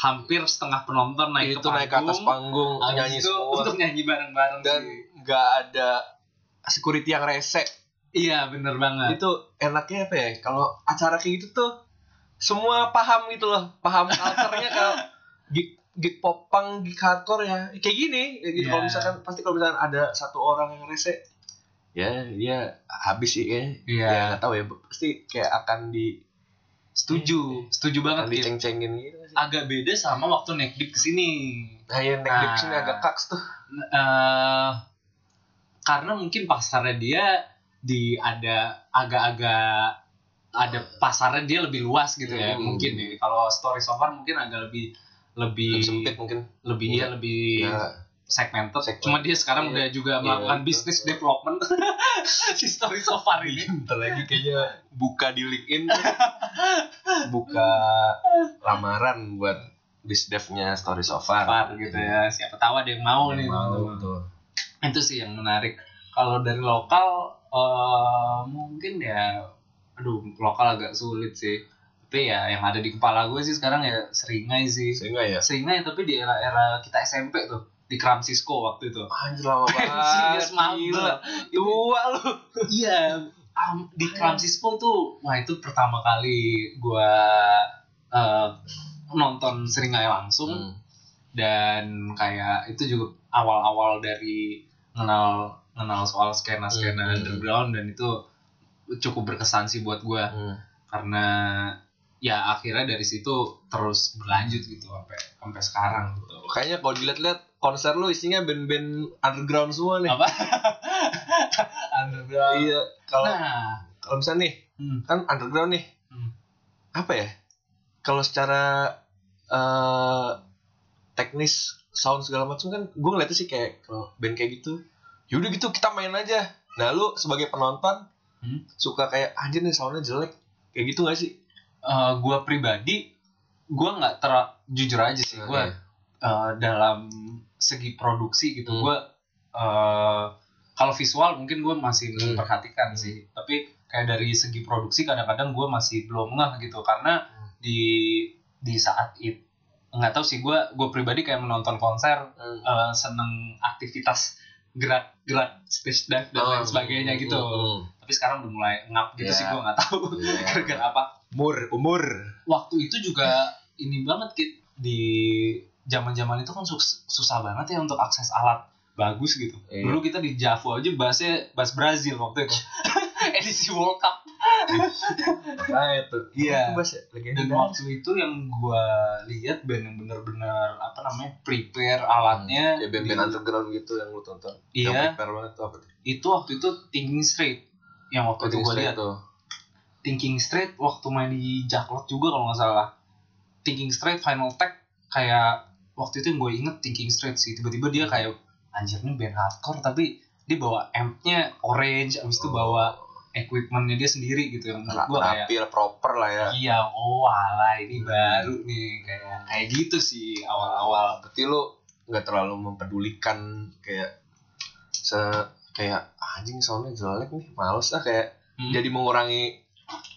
hampir setengah penonton naik itu ke naik ke atas panggung nyanyi itu semua. untuk nyanyi bareng-bareng dan nggak ada security yang rese. Iya bener banget. itu enaknya apa ya? Kalau acara kayak gitu tuh semua paham gitu loh. Paham culture-nya kalau gig gig popang gig hardcore ya. Kayak gini ya gitu. Iya. kalau misalkan pasti kalau misalkan ada satu orang yang rese ya dia habis sih ya Iya. ya nggak tahu ya pasti kayak akan di Setuju, setuju banget akan diceng-cengin gitu sih. Agak beda sama waktu naik dik ke sini. nah yang neck dip sini Ah. agak kaks tuh eh karena mungkin pasarnya dia di ada agak-agak ada pasarnya dia lebih luas gitu ya Hmm. mungkin ya kalau story so far mungkin agak lebih lebih lebih sempit mungkin lebih ya lebih ya segmented. Segmented. Cuma dia sekarang Iya. udah juga Iya, melakukan betul. business development si story so far ini. bentar lagi kayaknya buka di LinkedIn buka lamaran buat bisdevnya story so far Far gitu ya. Siapa tahu ada yang mau nih mau teman-teman. tuh Itu sih yang menarik. Kalau dari lokal eh mungkin ya aduh lokal agak sulit sih tapi ya yang ada di kepala gue sih sekarang ya seringai sih sehingga ya seringai tapi di era-era kita SMP tuh di Kram Cisco waktu itu anjir lama banget gila. tua lu iya am- di Kram Cisco tuh wah itu pertama kali gua eh, nonton seringai langsung Hmm. dan kayak itu juga awal-awal dari kenal kenal soal skena skena Hmm. underground dan itu cukup berkesan sih buat gua Hmm. karena ya akhirnya dari situ terus berlanjut gitu sampai sampai sekarang gitu kayaknya kalau dilihat-lihat konser lu isinya band-band underground semua nih. Apa? Underground. Iya kalau nah. kalau misalnya nih hmm, kan underground nih. Hmm. apa ya? Kalau secara eh teknis sound segala macam kan gue ngeliatnya sih kayak kalau band kayak gitu yaudah gitu kita main aja. Nah lu sebagai penonton Hmm. suka kayak anjir nih soundnya jelek. Kayak gitu gak sih? Eh, gua pribadi gua nggak ter jujur aja sih gua Oke. Eh, dalam segi produksi gitu Hmm. gua eh, kalau visual mungkin gua masih Hmm. memperhatikan sih tapi kayak dari segi produksi kadang-kadang gua masih belum ngeh gitu karena Hmm. di di saat itu nggak tahu sih gua gua pribadi kayak menonton konser Hmm. eh, seneng aktivitas gerak-gerak stage dive dan lain Oh, sebagainya gitu hmm, hmm. tapi sekarang udah mulai ngap gitu Iya. sih gua nggak tahu Iya. gara-gara apa umur umur waktu itu juga ini banget Kit di zaman-zaman itu kan sus- susah banget ya untuk akses alat bagus gitu. Iya. Dulu kita di Javo aja bahasnya bahas Brazil waktu itu. Edisi World Cup. nah itu Iya. Itu bahasa legenda Dan waktu itu yang gua lihat band yang bener-bener apa namanya prepare alatnya. ya band-band di- underground gitu yang lu tonton yang Iya. prepare banget tuh apa tuh Itu waktu itu Thinking Straight yang waktu itu gua lihat. tuh Thinking Straight waktu main di Jaklot juga kalau nggak salah. Thinking Straight Final Tech kayak waktu itu yang gue inget Thinking Straight sih. Tiba-tiba dia kayak anjir nih band hardcore tapi dia bawa ampnya orange abis itu bawa equipmentnya dia sendiri gitu. Yang menurut gue kayak lah proper lah ya. Iya oh alah ini Hmm. baru nih kayak kayak gitu sih awal-awal. Berarti lu nggak terlalu mempedulikan kayak se kayak "Ah, anjing soundnya jelek nih males ah kayak Hmm. jadi mengurangi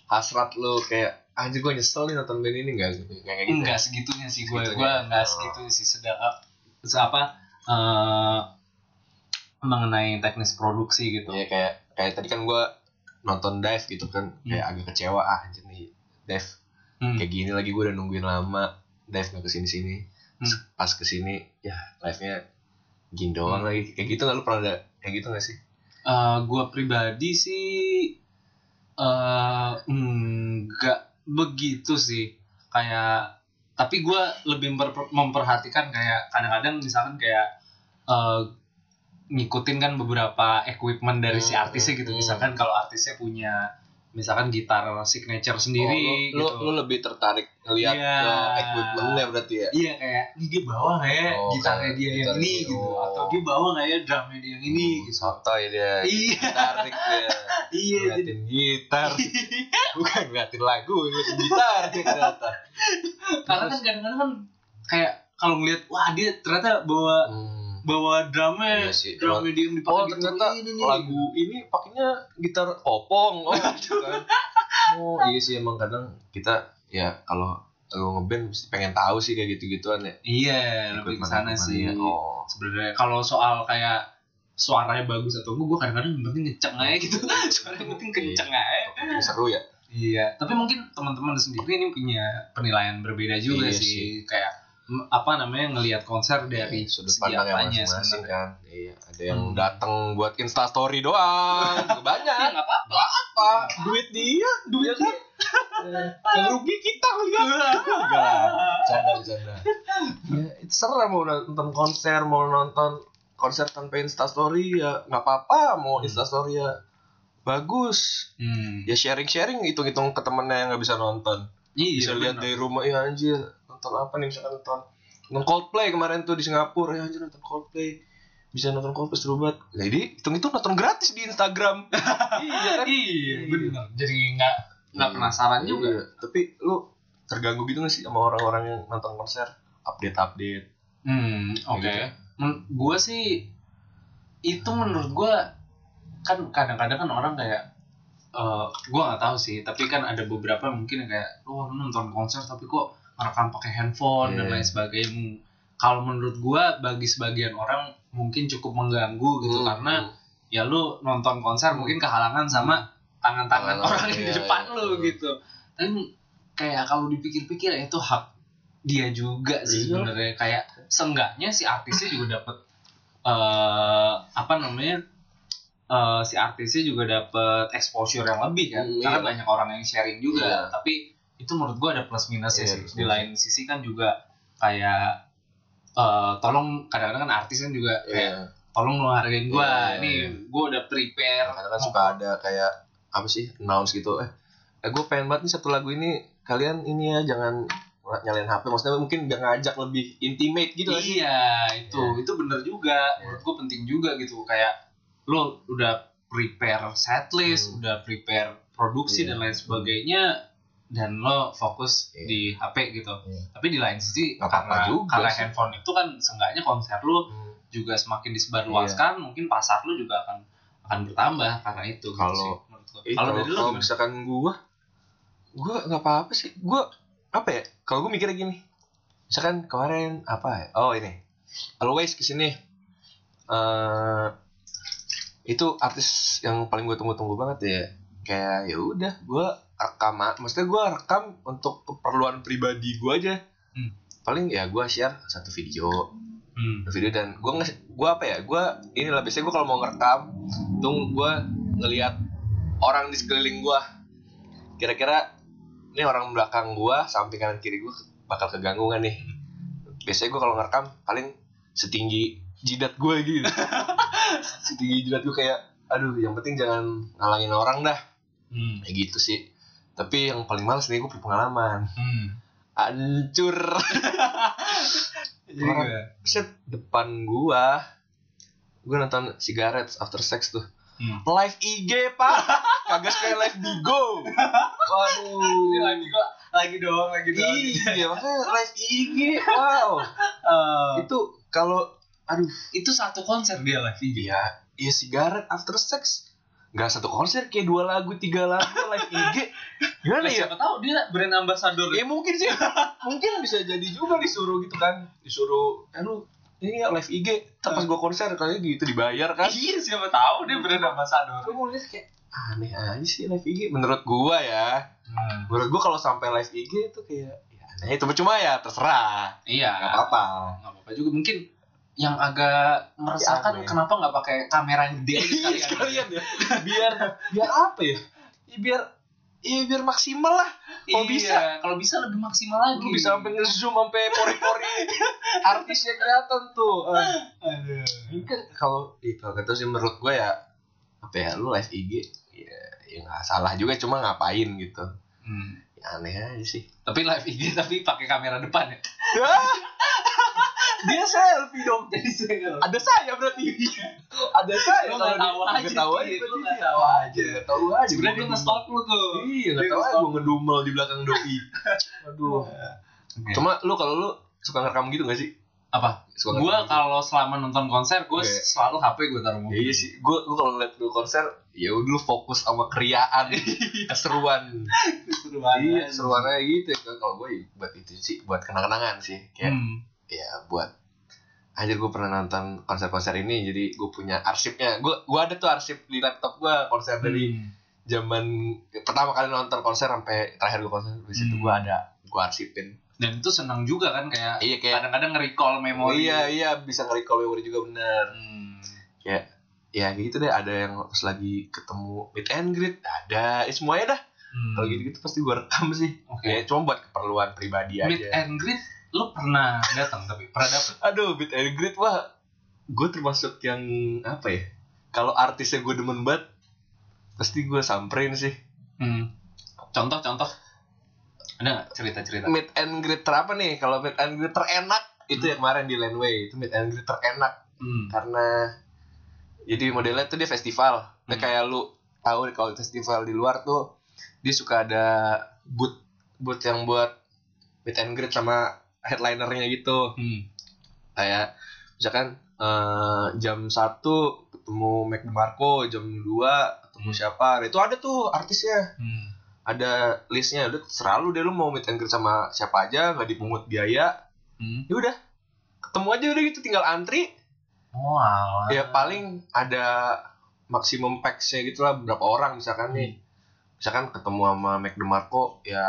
hasrat lu kayak anjir gue nyesel nih nonton band ini enggak gitu kayak gitu enggak segitunya sih gue Segitunya. gue enggak Oh. segitu sih sedang eh, apa eh, mengenai teknis produksi gitu ya kayak kayak tadi kan gue nonton dive gitu kan kayak agak kecewa ah anjir nih dive Hmm. kayak gini lagi gue udah nungguin lama dive nggak ke sini sini Hmm. pas ke sini ya live nya gini doang lagi kayak gitu nggak lu pernah ada kayak gitu gak sih Eh, gua pribadi sih eh enggak begitu sih kayak tapi gua lebih memper- memperhatikan kayak kadang-kadang misalkan kayak eh ngikutin kan beberapa equipment dari si Hmm, artisnya gitu hmm. misalkan kalau artisnya punya misalkan gitar signature sendiri Oh, lu, gitu lu, lu lebih tertarik ngeliat Iya. ke equipmentnya berarti ya Iya kayak ini dia bawa nggak ya Oh, gitarnya kayak dia yang gitar ini dia. gitu Oh. atau dia bawa nggak ya drumnya dia yang ini gitu santai dia Iya. tarik dia iya ngeliatin gitar bukan ngeliatin lagu ngeliatin gitar dia ternyata karena kan kadang-kadang kan kayak kalau ngeliat wah dia ternyata bawa Hmm. Bawa drumnya Iya sih. drumnya dia yang dipakai Oh gitu. ternyata ini nih lagu ini pakainya gitar opong oh gitu kan. Oh iya sih emang kadang kita ya kalau lu ngeband mesti pengen tahu sih kayak gitu gituan ya. Iya lebih ke sana sih. ya. oh. Sebenarnya kalau soal kayak suaranya bagus atau enggak gue kadang-kadang yang penting ngeceng aja gitu. Suaranya penting kenceng aja. Bikin seru ya. Iya tapi mungkin teman-teman sendiri ini punya penilaian berbeda juga Iya sih. kayak m- apa namanya ngelihat konser dari sudut segi pandang yang masing-masing kan. Iya ada yang Hmm. datang buat insta story doang banyak. Ya nggak apa-apa. Apa duit dia duit dia. yang rugi kita lihat. Enggak canda bercanda ya itu serem mau nonton konser mau nonton konser tanpa insta story ya nggak apa-apa. Mau insta story ya bagus. Hmm. ya sharing sharing hitung hitung ke temennya yang nggak bisa nonton. Iya bisa lihat dari rumah ya anjir nonton apa nih misalkan nonton nonton Coldplay kemarin tuh di Singapura. Ya anjir nonton Coldplay. Bisa nonton Coldplay seru banget. Jadi hitung hitung nonton gratis di Instagram. Iya kan? Iya benar jadi nggak nggak penasaran juga. Iya, tapi lu terganggu gitu gak sih sama orang-orang yang nonton konser? Update update hmm oke. Gitu. Men- gua sih itu menurut gua kan kadang-kadang kan orang kayak eh gua nggak tahu sih tapi kan ada beberapa mungkin yang kayak oh lu nonton konser tapi kok ngerekam pakai handphone dan Iya. lain sebagainya kalau menurut gua bagi sebagian orang mungkin cukup mengganggu gitu Hmm, karena ya lu nonton konser mungkin kehalangan sama tangan-tangan Tangan orang yang di iya, depan iya. lu gitu dan kayak kalau dipikir-pikir ya itu hak dia juga sih Iya. sebenarnya kayak seenggaknya si artisnya juga dapat eh apa namanya eh si artisnya juga dapat exposure yang lebih kan Hmm, karena iya. banyak orang yang sharing juga Iya. tapi itu menurut gua ada plus minusnya Iya, sih di minus. lain sisi kan juga kayak eh tolong kadang-kadang kan artis kan juga kayak Iya. tolong lu hargain gua Iya, nih iya. gua udah prepare kadang kan suka ada kayak apa sih announce gitu eh eh gue pengen banget nih satu lagu ini kalian ini ya jangan nyalain HP maksudnya mungkin biar ngajak lebih intimate gitu sih iya itu Iya. itu bener juga Iya. menurut gua penting juga gitu kayak lu udah prepare setlist Hmm. udah prepare produksi Iya. dan lain sebagainya dan lo fokus Iya. di HP gitu Iya. tapi di lain sisi apa-apa karena juga karena sih. handphone itu kan seenggaknya konser lu Hmm. juga semakin disebarluaskan mungkin pasar lu juga akan akan bertambah karena itu gitu Kalau- gua. Eh, kalau dari gimana? misalkan gua gua nggak apa-apa sih gua apa ya kalau gua mikirnya gini misalkan kemarin apa ya oh ini always ke sini eh itu artis yang paling gue tunggu-tunggu banget ya kayak ya udah gua rekam a- maksudnya gua rekam untuk keperluan pribadi gua aja. Hmm. paling ya gua share satu video. Hmm. video dan gua nge gua apa ya gua inilah biasanya gua kalau mau ngerekam tuh gua ngelihat orang di sekeliling gua. Kira-kira ini orang belakang gua samping kanan kiri gua bakal keganggu nggak nih. Biasanya gua kalau ngerekam paling setinggi jidat gua gitu setinggi jidat gua kayak aduh yang penting jangan ngalangin orang dah. Hmm. kayak gitu sih tapi yang paling males nih gua punya pengalaman Hmm. hancur Iya. Orang- set depan gua gua nonton cigarettes after sex tuh Hmm. live IG pak kagak kayak live Bigo Ini waduh lagi kok lagi doang lagi doang. iya makanya live IG wow Eh, itu kalau aduh itu satu konser dia lah video. iya iya cigarette after sex nggak satu konser kayak dua lagu tiga lagu live IG gimana Lah, ya? siapa tahu dia brand ambassador. ya mungkin sih. Mungkin bisa jadi juga disuruh gitu kan. Disuruh eh lu ini ya live IG Ntar pas gua konser kayaknya gitu dibayar kan. Iya, siapa tahu dia brand ambassador. Gue mau lihat kayak aneh aja sih live IG menurut gua ya. Hmm. menurut gua kalau sampai live IG itu kayak ya aneh. Itu cuma ya terserah. Iya. nggak apa-apa. Nggak apa-apa juga. Mungkin yang agak meresahkan aneh. kenapa nggak pakai kamera yang gede Iya sekalian. sekalian ya biar biar apa ya ya biar ya biar maksimal lah Kalau Iya, bisa. kalau bisa lebih maksimal lagi. lu bisa sampai ngezoom sampai pori-pori artisnya kelihatan tuh Aduh. ini kan kalau itu kata sih menurut gua ya apa ya lu live IG ya ya nggak salah juga cuma ngapain gitu Hmm. ya aneh aja sih Tapi live IG tapi pakai kamera depan ya. dia selfie dong Jadi saya ada saya berarti ada saya Lu nggak tahu aja, nggak tahu aja. Lu berarti nggak tahu aja. nggak tahu aja Sebenarnya dia nge-stalk lu tuh. iya nggak tahu aja gue ngedumel di belakang doi aduh cuma lu kalau lu suka ngerekam gitu gak sih Apa? suka Gua ngerekam gitu? kalau selama nonton konser gue Iya. selalu HP gue taruh Ya mobil. iya sih, gue gue kalau ngeliat lu konser, ya udah lu fokus sama keriaan, keseruan. Seru banget. Iya, seruannya gitu. Kalau gue buat itu sih, buat kenang-kenangan sih. Kayak Hmm. Ya buat Anjir gue pernah nonton konser-konser ini, jadi gue punya arsipnya. Gue gue ada tuh arsip di laptop gue konser dari Hmm. zaman pertama kali nonton konser sampai terakhir gue konser di situ Hmm. gue ada gue arsipin. Dan itu senang juga kan kayak Iya kayak kadang-kadang nge-recall memori. iya iya bisa nge-recall memori juga bener. Hmm. Ya gitu deh, ada yang pas lagi ketemu meet and greet, ada, eh, semuanya dah. Hmm. Kalau gitu-gitu pasti gue rekam sih. Oke. Ya cuma buat keperluan pribadi Meet aja. and greet lu pernah datang tapi pernah dapet? Aduh, meet and greet wah. Gue termasuk yang apa ya? Kalau artisnya gue demen banget, pasti gue samperin sih. Hmm. Contoh-contoh ada nggak cerita-cerita? Meet and greet terapa nih? Kalau meet and greet terenak itu Hmm. yang kemarin di Landway itu meet and greet terenak Hmm. karena jadi modelnya tuh dia festival. Nah, Hmm. kayak lu tahu kalau festival di luar tuh dia suka ada booth booth yang buat meet and greet sama headlinernya gitu. Hmm. kayak misalkan eh, jam 1 ketemu Mac DeMarco jam 2 ketemu siapa Nah, itu ada tuh artisnya Hmm. ada listnya udah terserah lu deh lu mau meet and greet sama siapa aja nggak dipungut biaya Hmm. ya udah ketemu aja udah gitu tinggal antri Oh, alah. ya paling ada maksimum packsnya gitu lah berapa orang misalkan nih misalkan ketemu sama Mac DeMarco ya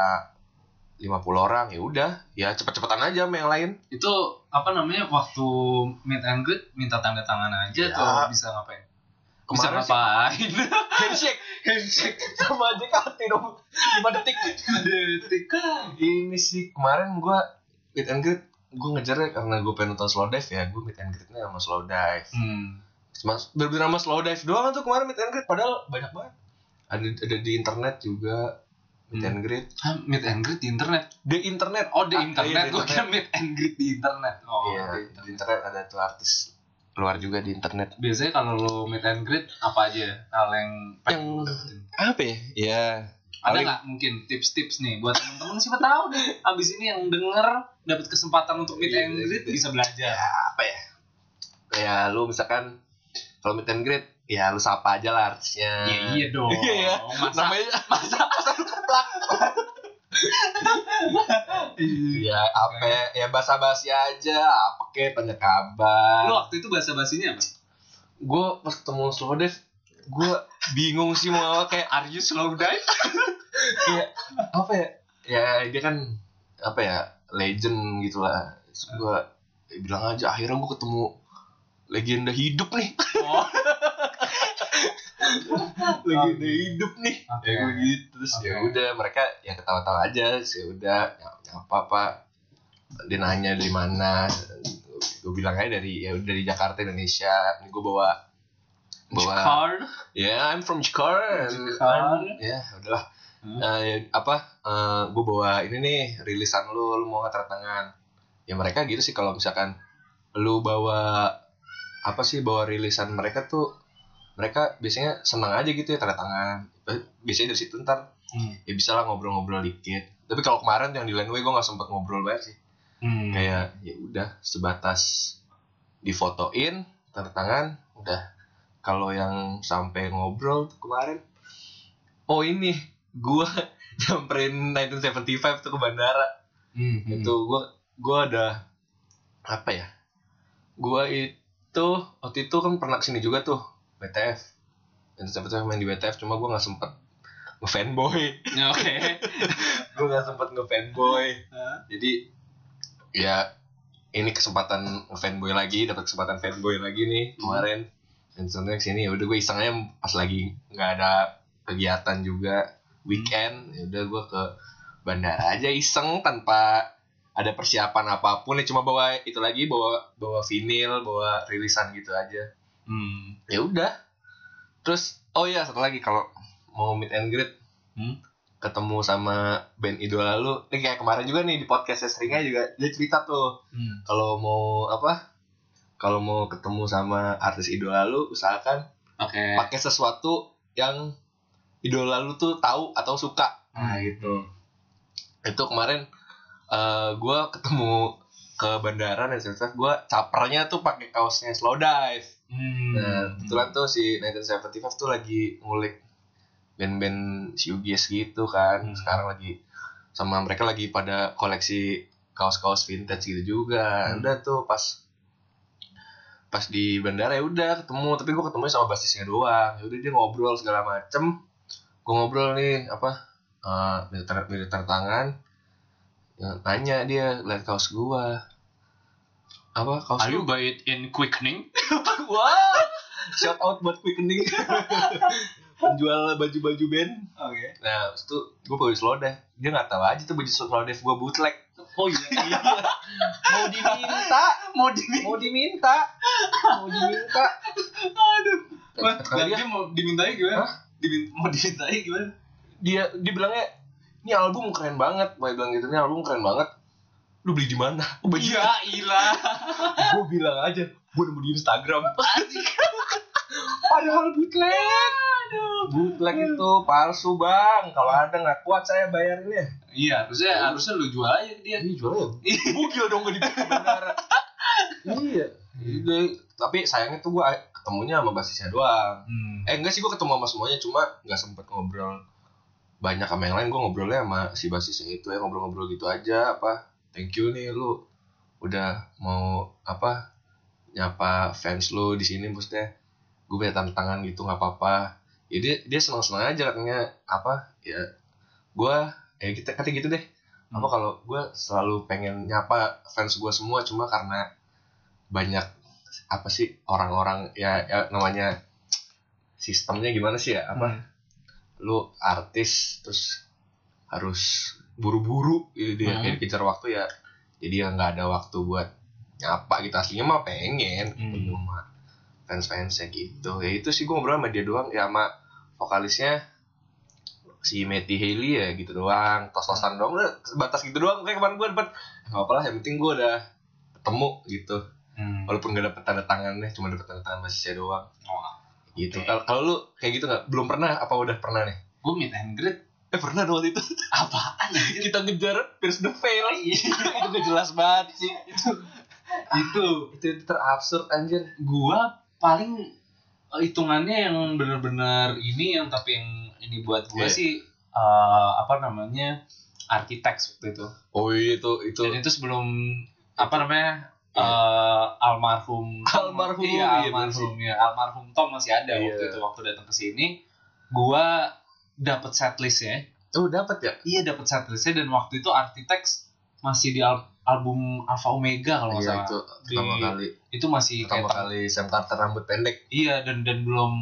50 orang ya udah. Ya cepet-cepetan aja sama yang lain. Itu apa namanya waktu meet and greet minta tanda tangan aja Ya. tuh bisa ngapain? Bisa Kemarin sih- ngapain? handshake. Handshake. Sama JKT dong. 5 detik. Detik. ini sih. Kemarin gua meet and greet gue ngejar karena gue pengen nonton slow dive ya. Gue meet and greetnya sama slow dive. Hmm. Mas bener sama slow dive doang tuh kemarin meet and greet. Padahal banyak banget. Ada ada di internet juga meet Hmm. and greet Ah, meet and greet di internet. di internet Oh, di Ah, internet. iya, Gue kira meet and greet di internet. Oh, iya di di internet. internet ada tuh artis luar juga di internet Biasanya kalau lo meet and greet apa aja hal yang Yang- apa ya ya Ada nggak mungkin tips-tips nih buat temen-temen siapa tahu deh abis ini yang denger dapat kesempatan untuk meet Iya, and iya, greet iya. bisa belajar. apa ya kayak lu misalkan kalau meet and greet ya lu sapa aja lah artisnya Iya iya dong. Iya, ya. Masa namanya masa masa lu keplak. ya apa ya, ya basa-basi aja apa kek tanya kabar Lu waktu itu bahasa basinya apa? gue pas ketemu slow dive gue bingung sih mau kayak Are you slow dive? kayak apa ya ya dia kan apa ya legend gitu lah gue bilang aja akhirnya gue ketemu legenda hidup nih Oh. legenda hidup nih Oke. ya gue gitu terus Oke. ya udah mereka ya ketawa-tawa aja sih udah apa apa dia nanya dari mana gue bilang aja dari ya udah dari Jakarta Indonesia ini gue bawa bawa Card. ya I'm from Jakarta Jakarta. ya udahlah Hmm. Eh, apa gue bawa ini nih rilisan lu lu mau nggak tanda tangan ya mereka gitu sih kalau misalkan lu bawa apa sih bawa rilisan mereka tuh mereka biasanya senang aja gitu ya tanda tangan biasanya dari situ ntar Hmm. ya bisa lah ngobrol-ngobrol dikit tapi kalau kemarin yang di Landway gue nggak sempet ngobrol banget sih Hmm. kayak ya udah sebatas difotoin tanda tangan udah kalau yang sampai ngobrol tuh kemarin oh ini gua nyamperin 1975 tuh ke bandara Hmm. itu gua gua ada apa ya gua itu waktu itu kan pernah ke sini juga tuh BTF dan sempat main di BTF cuma gua nggak sempet ngefanboy. Ya, Oke. gua nggak sempet ngefanboy. Hah? jadi ya ini kesempatan fanboy lagi dapat kesempatan fanboy lagi nih Hmm. kemarin. Dan sebenarnya ke sini ya udah gue iseng aja pas lagi nggak ada kegiatan juga weekend ya udah gue ke bandara aja iseng tanpa ada persiapan apa pun. Ya cuma bawa itu lagi bawa bawa vinil bawa rilisan gitu aja Hmm. ya udah terus oh ya satu lagi kalau mau meet and greet Hmm. ketemu sama band idola lu ini kayak kemarin juga nih di podcast seringnya juga dia cerita tuh Hmm. kalau mau apa kalau mau ketemu sama artis idola lu usahakan Oke. pakai sesuatu yang idola lu tuh tahu atau suka nah Hmm. gitu itu kemarin eh gue ketemu ke bandara dan ternyata gue capernya tuh pakai kaosnya slow dive Hmm. Nah, kebetulan tuh si 1975 tuh lagi ngulik band-band Siugis gitu kan. Hmm. Sekarang lagi sama mereka lagi pada koleksi kaos-kaos vintage gitu juga. Hmm. Udah tuh pas pas di bandara ya udah ketemu, tapi gua ketemu sama basisnya doang. Ya udah dia ngobrol segala macem. Gua ngobrol nih apa eh tanda- minta tanda tangan. Ya, nanya dia lihat kaos gua. Apa kaos Are you buy it in quickening? Wah, shout out buat quickening. Penjual baju-baju band. Oke. Nah, itu gue pakai slow dive. Dia nggak tahu aja tuh baju slow dive gue bootleg. Oh iya. Mau diminta, mau di mau diminta, mau diminta. Aduh. Wah, Kata dia, mau dimintai gimana? Hah? Dimin- mau dimintai gimana? dia dia bilangnya ini album keren banget. Gue bilang gitu, ini album keren banget. Lu beli di mana? Oh, Iya, ilah. gue bilang aja, gue nemu di Instagram. Padahal bootleg. Bootleg itu palsu bang. Kalau ada nggak kuat saya bayarinnya. Iya, harusnya harusnya lu jual aja dia. Ini jualnya bugil dong gak dibikin bandara. iya. Jadi, tapi sayangnya tuh gue ketemunya sama basisnya doang Hmm. eh enggak sih gue ketemu sama semuanya cuma nggak sempet ngobrol banyak sama yang lain gue ngobrolnya sama si basisnya itu ya ngobrol-ngobrol gitu aja apa thank you nih lu udah mau apa nyapa fans lu di sini maksudnya gue punya tantangan gitu nggak apa-apa ya dia dia senang-senang aja katanya apa ya gue ya kita kata gitu deh apa Hmm. kalau gue selalu pengen nyapa fans gue semua cuma karena banyak apa sih orang-orang ya, ya namanya sistemnya gimana sih ya apa Hmm. lu artis terus harus buru-buru gitu dia Hmm. kayak dikejar waktu ya jadi ya nggak ada waktu buat nyapa gitu. Aslinya mah pengen Hmm. ketemu sama fans-fansnya gitu. Ya itu sih gue ngobrol sama dia doang ya sama vokalisnya si Matty Haley ya gitu doang. Tos-tosan doang udah sebatas gitu doang kayak kemarin gue dapet. Nggak apa lah yang penting gue udah ketemu gitu. Hmm. walaupun gak dapet tanda tangannya cuma dapet tanda tangan basisnya doang. Oh, gitu. Kalau lu kayak gitu nggak? Belum pernah apa udah pernah nih? Gue meet and greet eh pernah dong waktu itu apaan kita ngejar Pierce the Veil Iya. itu gak jelas banget sih itu itu itu, itu terabsurd anjir gua paling eh, hitungannya yang bener-bener ini yang tapi yang ini buat gua Iya. sih eh, apa namanya arsitek waktu itu oh iya itu itu dan itu sebelum apa namanya Iya. eh, almarhum. Almarhum, iya iya, almarhum ya almarhum Tom masih ada Iya. waktu itu waktu datang ke sini gua dapet setlist ya. Oh dapat ya? Iya dapet setlistnya dan waktu itu arsitek masih di al- album Alpha Omega kalau nggak iya salah. itu pertama Di- kali. itu masih pertama kayak kali Sam Carter rambut pendek. Iya dan dan belum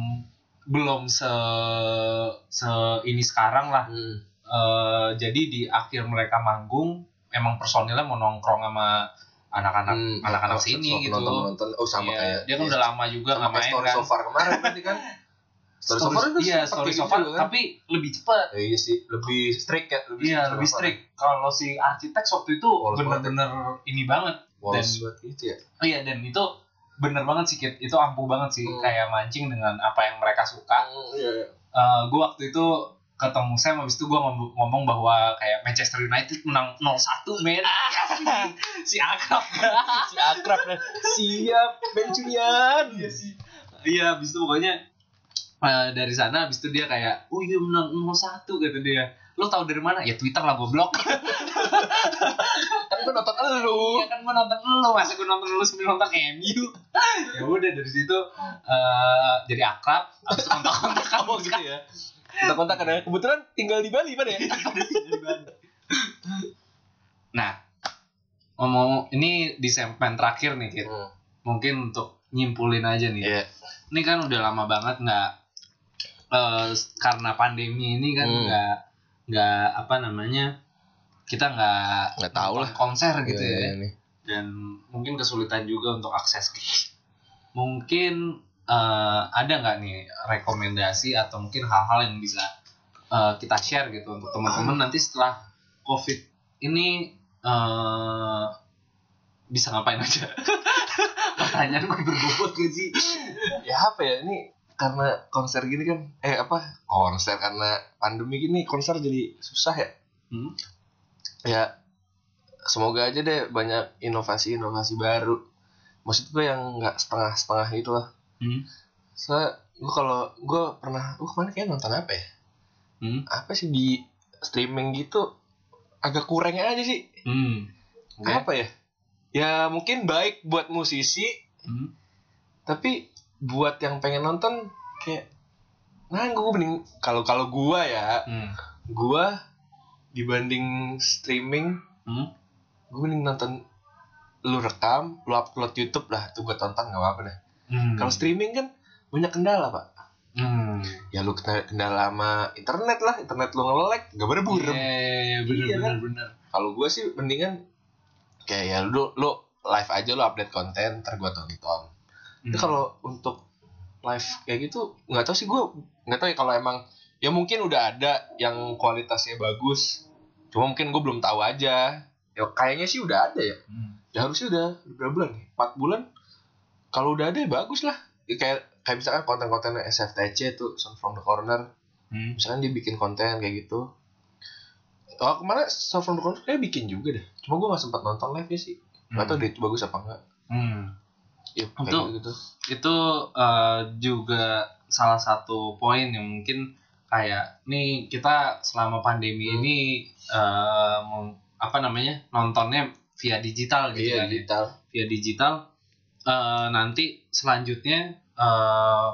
belum se se ini sekarang lah. hmm. Eh, jadi di akhir mereka manggung emang personilnya mau nongkrong sama anak-anak Hmm, anak-anak sini gitu. nonton nonton oh sama Iya, kayak dia kan udah lama juga nggak main story kan. so far kemarin berarti kan story, so far itu iya story gitu so far juga kan? tapi lebih cepat. Eh, iya sih lebih strict ya lebih Iya lebih strict. Kalau si arsitek waktu itu Polos bener-bener ini banget. Walls Dan- buat itu ya Oh iya dan itu bener banget sih Kit. Itu ampuh banget sih Hmm. kayak mancing dengan apa yang mereka suka. Hmm, iya, iya. gue waktu itu ketemu Sam habis itu gue ngomong, ngomong bahwa kayak Manchester United menang 0-1 men si akrab si akrab siap Bencunian iya sih iya habis itu pokoknya eh, dari sana habis itu dia kayak oh iya menang 0-1 kata dia. Lo tau dari mana? Ya Twitter lah goblok. Kan gue nonton elu Iya kan gue nonton lo masa gue nonton lo sambil nonton MU ya udah dari situ eh, jadi akrab habis itu kontak-kontak kamu gitu ya. Kita kontak ada. Kebetulan tinggal di Bali pada ya? Nah, ngomong ini di segmen terakhir nih, Kit. Hmm, Mungkin untuk nyimpulin aja nih. iya. Ini kan udah lama banget nggak eh, karena pandemi ini kan Hmm. nggak nggak apa namanya kita nggak Nggak tahu lah. konser gitu Iya, ya. iya, nih. Dan mungkin kesulitan juga untuk akses. Mungkin eh, ada nggak nih rekomendasi atau mungkin hal-hal yang bisa eh, kita share gitu untuk teman-teman nanti setelah COVID ini eh bisa ngapain aja? Pertanyaan gue berbobot gak sih? ya apa ya ini karena konser gini kan eh apa konser karena pandemi gini konser jadi susah ya Hmm? ya semoga aja deh banyak inovasi-inovasi baru maksud gue yang nggak setengah-setengah gitu lah Hmm? soalnya gue kalau gue pernah gue kemarin kayak nonton apa ya Hmm? apa sih di streaming gitu agak kurang aja sih Hmm? Oke. apa ya ya mungkin baik buat musisi Hmm? tapi buat yang pengen nonton kayak nah gue mending kalau kalau gua ya Hmm? gua dibanding streaming Hmm? gue mending nonton lu rekam lu upload YouTube lah tuh gue tonton nggak apa-apa deh Hmm. kalau streaming kan banyak kendala pak Hmm. ya lu kena kendala sama internet lah internet lu nge-lag gak pada burem Iya, iya, iya, bener, Iya, bener, kan? bener. kalau gue sih mendingan kayak ya lu lu live aja lu update konten ntar gue tonton Hmm. kalau untuk live kayak gitu nggak tahu sih gue nggak tahu ya kalau emang ya mungkin udah ada yang kualitasnya bagus cuma mungkin gue belum tahu aja. Ya kayaknya sih udah ada ya. Hmm. ya harusnya udah berapa bulan nih empat bulan? Kalau udah ada ya bagus lah. Ya, kayak kayak misalkan konten-konten SFTC tuh Sound from the Corner. Hmm. misalkan dia bikin konten kayak gitu. Oh kemarin Sound from the Corner kayak bikin juga deh. Cuma gue nggak sempat nonton live nya sih. Nggak tahu deh itu bagus apa enggak Hmm. Ya, Untuk- gitu. itu eh, juga salah satu poin yang mungkin kayak nih kita selama pandemi Hmm. ini mau- apa namanya nontonnya via digital gitu Iya, kan ya. digital. via digital eh, nanti selanjutnya eh,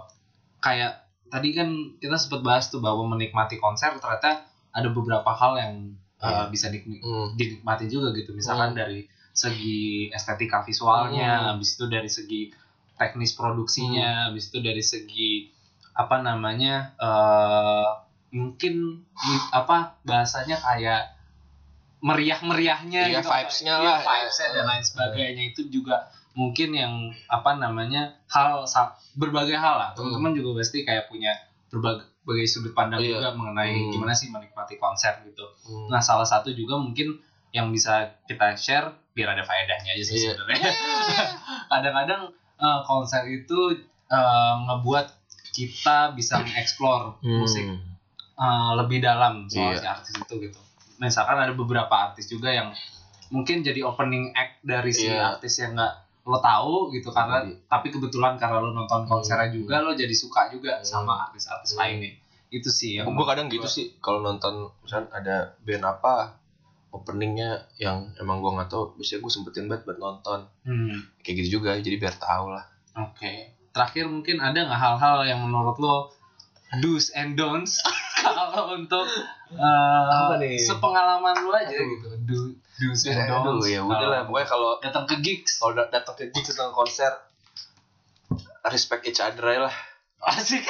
kayak tadi kan kita sempat bahas tuh bahwa menikmati konser ternyata ada beberapa hal yang eh, Iya. bisa dinik- Hmm. dinikmati juga gitu misalkan Hmm. dari segi estetika visualnya Hmm. habis itu dari segi teknis produksinya habis itu dari segi apa namanya eh mungkin apa bahasanya kayak meriah-meriahnya Iya, gitu vibes-nya Iya, lah. vibes-nya dan lain sebagainya itu juga mungkin yang apa namanya hal berbagai hal lah teman-teman juga pasti kayak punya berbagai berbagai sudut pandang Iya. juga mengenai Hmm. gimana sih menikmati konser gitu Hmm. Nah, salah satu juga mungkin yang bisa kita share biar ada faedahnya aja sih Iya. sebenarnya. Kadang-kadang eh, konser itu eh, ngebuat kita bisa mengeksplor Hmm. musik eh, lebih dalam soal Iya. si artis itu gitu. Misalkan ada beberapa artis juga yang mungkin jadi opening act dari si Iya. artis yang nggak lo tahu gitu karena Jadi- tapi kebetulan karena lo nonton konsernya Hmm. juga lo jadi suka juga Hmm. sama artis-artis Hmm. lainnya. Itu sih yang gue kadang gitu sih kalau nonton misalnya ada band apa openingnya yang emang gue nggak tahu biasanya gue sempetin banget buat nonton Hmm. kayak gitu juga jadi biar tahu lah Oke. Terakhir mungkin ada nggak hal-hal yang menurut lo do's and don'ts kalau untuk eh, Apa nih? sepengalaman lo aja Aduh. gitu. Do, do's and aduh don'ts. ya udah lah pokoknya kalau datang ke gigs kalau dat- datang ke gigs datang ke konser respect each other lah asik.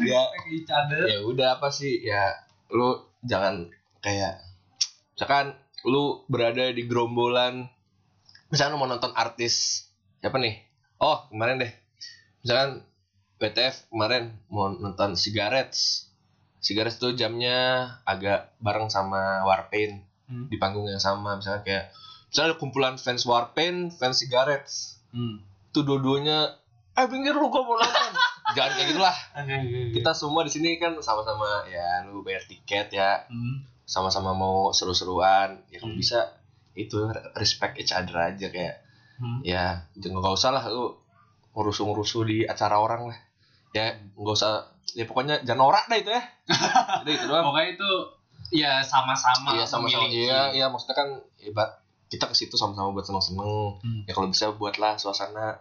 ya Respect each other. ya udah apa sih ya lu jangan kayak misalkan lu berada di gerombolan misalkan lu mau nonton artis siapa nih? Oh kemarin deh. Misalkan WTF kemarin mau nonton Cigarettes. Cigarettes tuh jamnya agak bareng sama Warpaint Hmm. di panggung yang sama. Misalnya kayak misalnya ada kumpulan fans Warpaint fans Cigarettes. Hmm. tuh dua-duanya eh pinggir lu gua mau nonton jangan kayak gitulah kita semua di sini kan sama-sama ya lu bayar tiket ya Hmm. sama-sama mau seru-seruan ya kalau Hmm. bisa itu respect each other aja kayak Hmm. ya jangan nggak usah lah lu ngurusu-ngurusu di acara orang lah ya nggak usah ya pokoknya jangan norak dah itu ya gitu doang Pokoknya itu ya sama-sama. iya sama-sama iya iya maksudnya kan hebat kita ke situ sama-sama buat seneng-seneng Hmm. ya kalau bisa buatlah suasana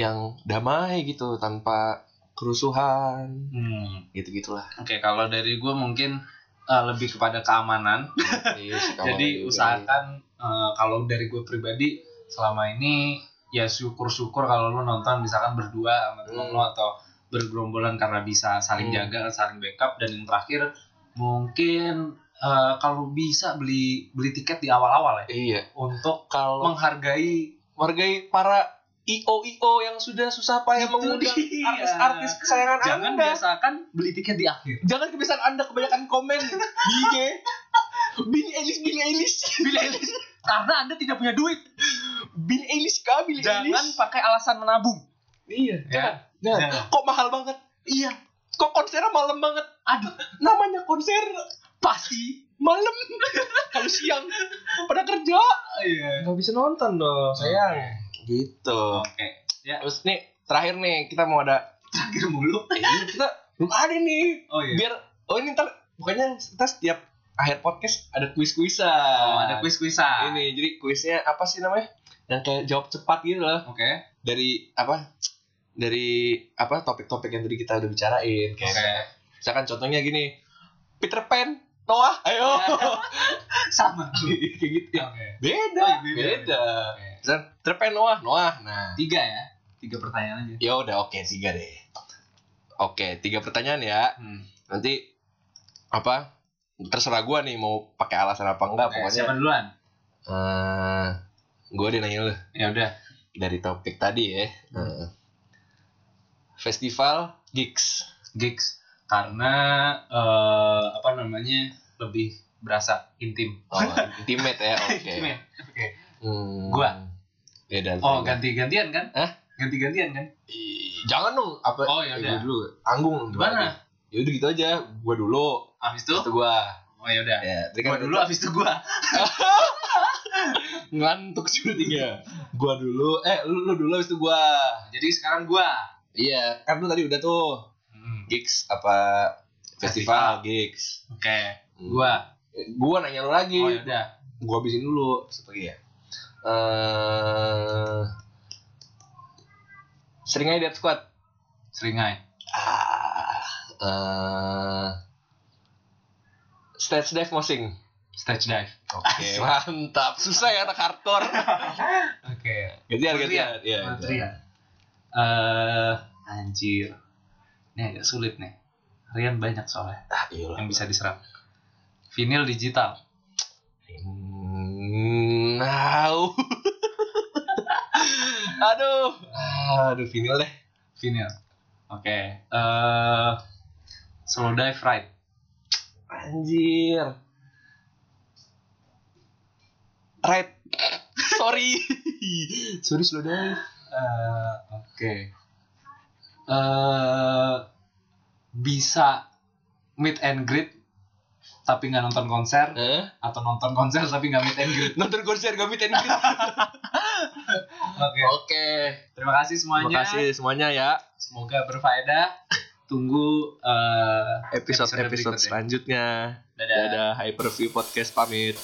yang damai gitu tanpa kerusuhan Hmm. gitu gitulah Oke, kalau dari gue mungkin eh, lebih kepada keamanan. Jadi usahakan eh, kalau dari gue pribadi selama ini ya syukur-syukur kalau lu nonton misalkan berdua sama temen Hmm. lo atau bergerombolan karena bisa saling Hmm. jaga, saling backup dan yang terakhir mungkin eh, kalau bisa beli beli tiket di awal-awal ya iya untuk kalau menghargai menghargai para IO IO yang sudah susah payah Itu mengundang artis-artis kesayangan jangan anda. biasakan beli tiket di akhir. Jangan kebiasaan anda kebanyakan komen di IG. Billy Eilish, Billy Eilish, Billy Eilish karena Anda tidak punya duit. Billy Eilish kah, Billy Jangan Eilish. pakai alasan menabung. Iya, Ya. jangan. Jangan. Jangan. Kok mahal banget? Iya. Kok konsernya malam banget? Aduh, Namanya konser pasti. malam. Kalau siang pada kerja. Iya. Gak bisa nonton dong, sayang. Gitu. Oke. Ya, Terus nih, terakhir nih kita mau ada terakhir mulu. Ini kita belum ada nih. Oh iya. Biar oh ini ntar pokoknya kita setiap akhir podcast ada kuis-kuisan. Oh, ada kuis-kuisan. Ini jadi kuisnya apa sih namanya? Yang kayak jawab cepat gitu loh. Oke. Dari apa? Dari apa topik-topik yang tadi kita udah bicarain kayak Oke. misalkan contohnya gini. Peter Pan, Noah, ayo. Sama. kayak gitu ya. Oke. Beda, Oh, beda. beda. Peter Pan, Noah, Noah. Nah, Tiga ya. Tiga pertanyaan aja. ya udah oke tiga deh. Oke, tiga pertanyaan ya. Hmm. nanti apa terserah gua nih mau pakai alasan apa enggak Oke, pokoknya siapa duluan? eh gua deh nanya lu Ya udah. dari topik tadi ya Eh, festival gigs Gigs. Karena eh, apa namanya lebih berasa intim. oh, intimate ya oke. Oke. Hmm. Gua. ya dan Oh ganti-gantian kan? Hah? Ganti-gantian kan? Ih, jangan dong apa Oh, ya Eh, udah. dulu tanggung Gimana? ya udah gitu aja gua dulu Abis itu? itu gua Oh ya udah. ya tadi Gua kan dulu abis itu gua. Ngantuk syutingnya. Gua dulu, eh lu, lu dulu habis itu gua. Jadi sekarang gua. Iya, kan lu tadi udah tuh Hmm, gigs apa festival, gigs. Oke. Hmm. Gua. Gua nanya lu lagi. Oh udah. Gua habisin dulu satu lagi ya. Eh sering aja dead squad. Seringai. Ah, eh stage dive mosing. Stage dive. Oke, mantap. Susah ya anak hardcore. Oke. Gantian, Buat gantian. Rian. Iya. Eh, anjir. Ini agak sulit nih. Rian banyak soalnya Ah, yang bisa diserap. Vinyl digital. Hmm, Now. aduh. Aduh, vinyl deh. Vinyl. Oke. Eh, slow dive ride. Anjir. Right. Sorry. Sorry slow dive. Eh, Oke. Eh, bisa meet and greet tapi nggak nonton konser Eh? atau nonton konser tapi nggak meet and greet. Nonton konser gak meet and greet. Oke. Oke. Terima kasih semuanya. Terima kasih semuanya ya. Semoga berfaedah. Tunggu eh, Episode-episode berikutnya. selanjutnya. Dadah. Dadah, Hyperview Podcast pamit.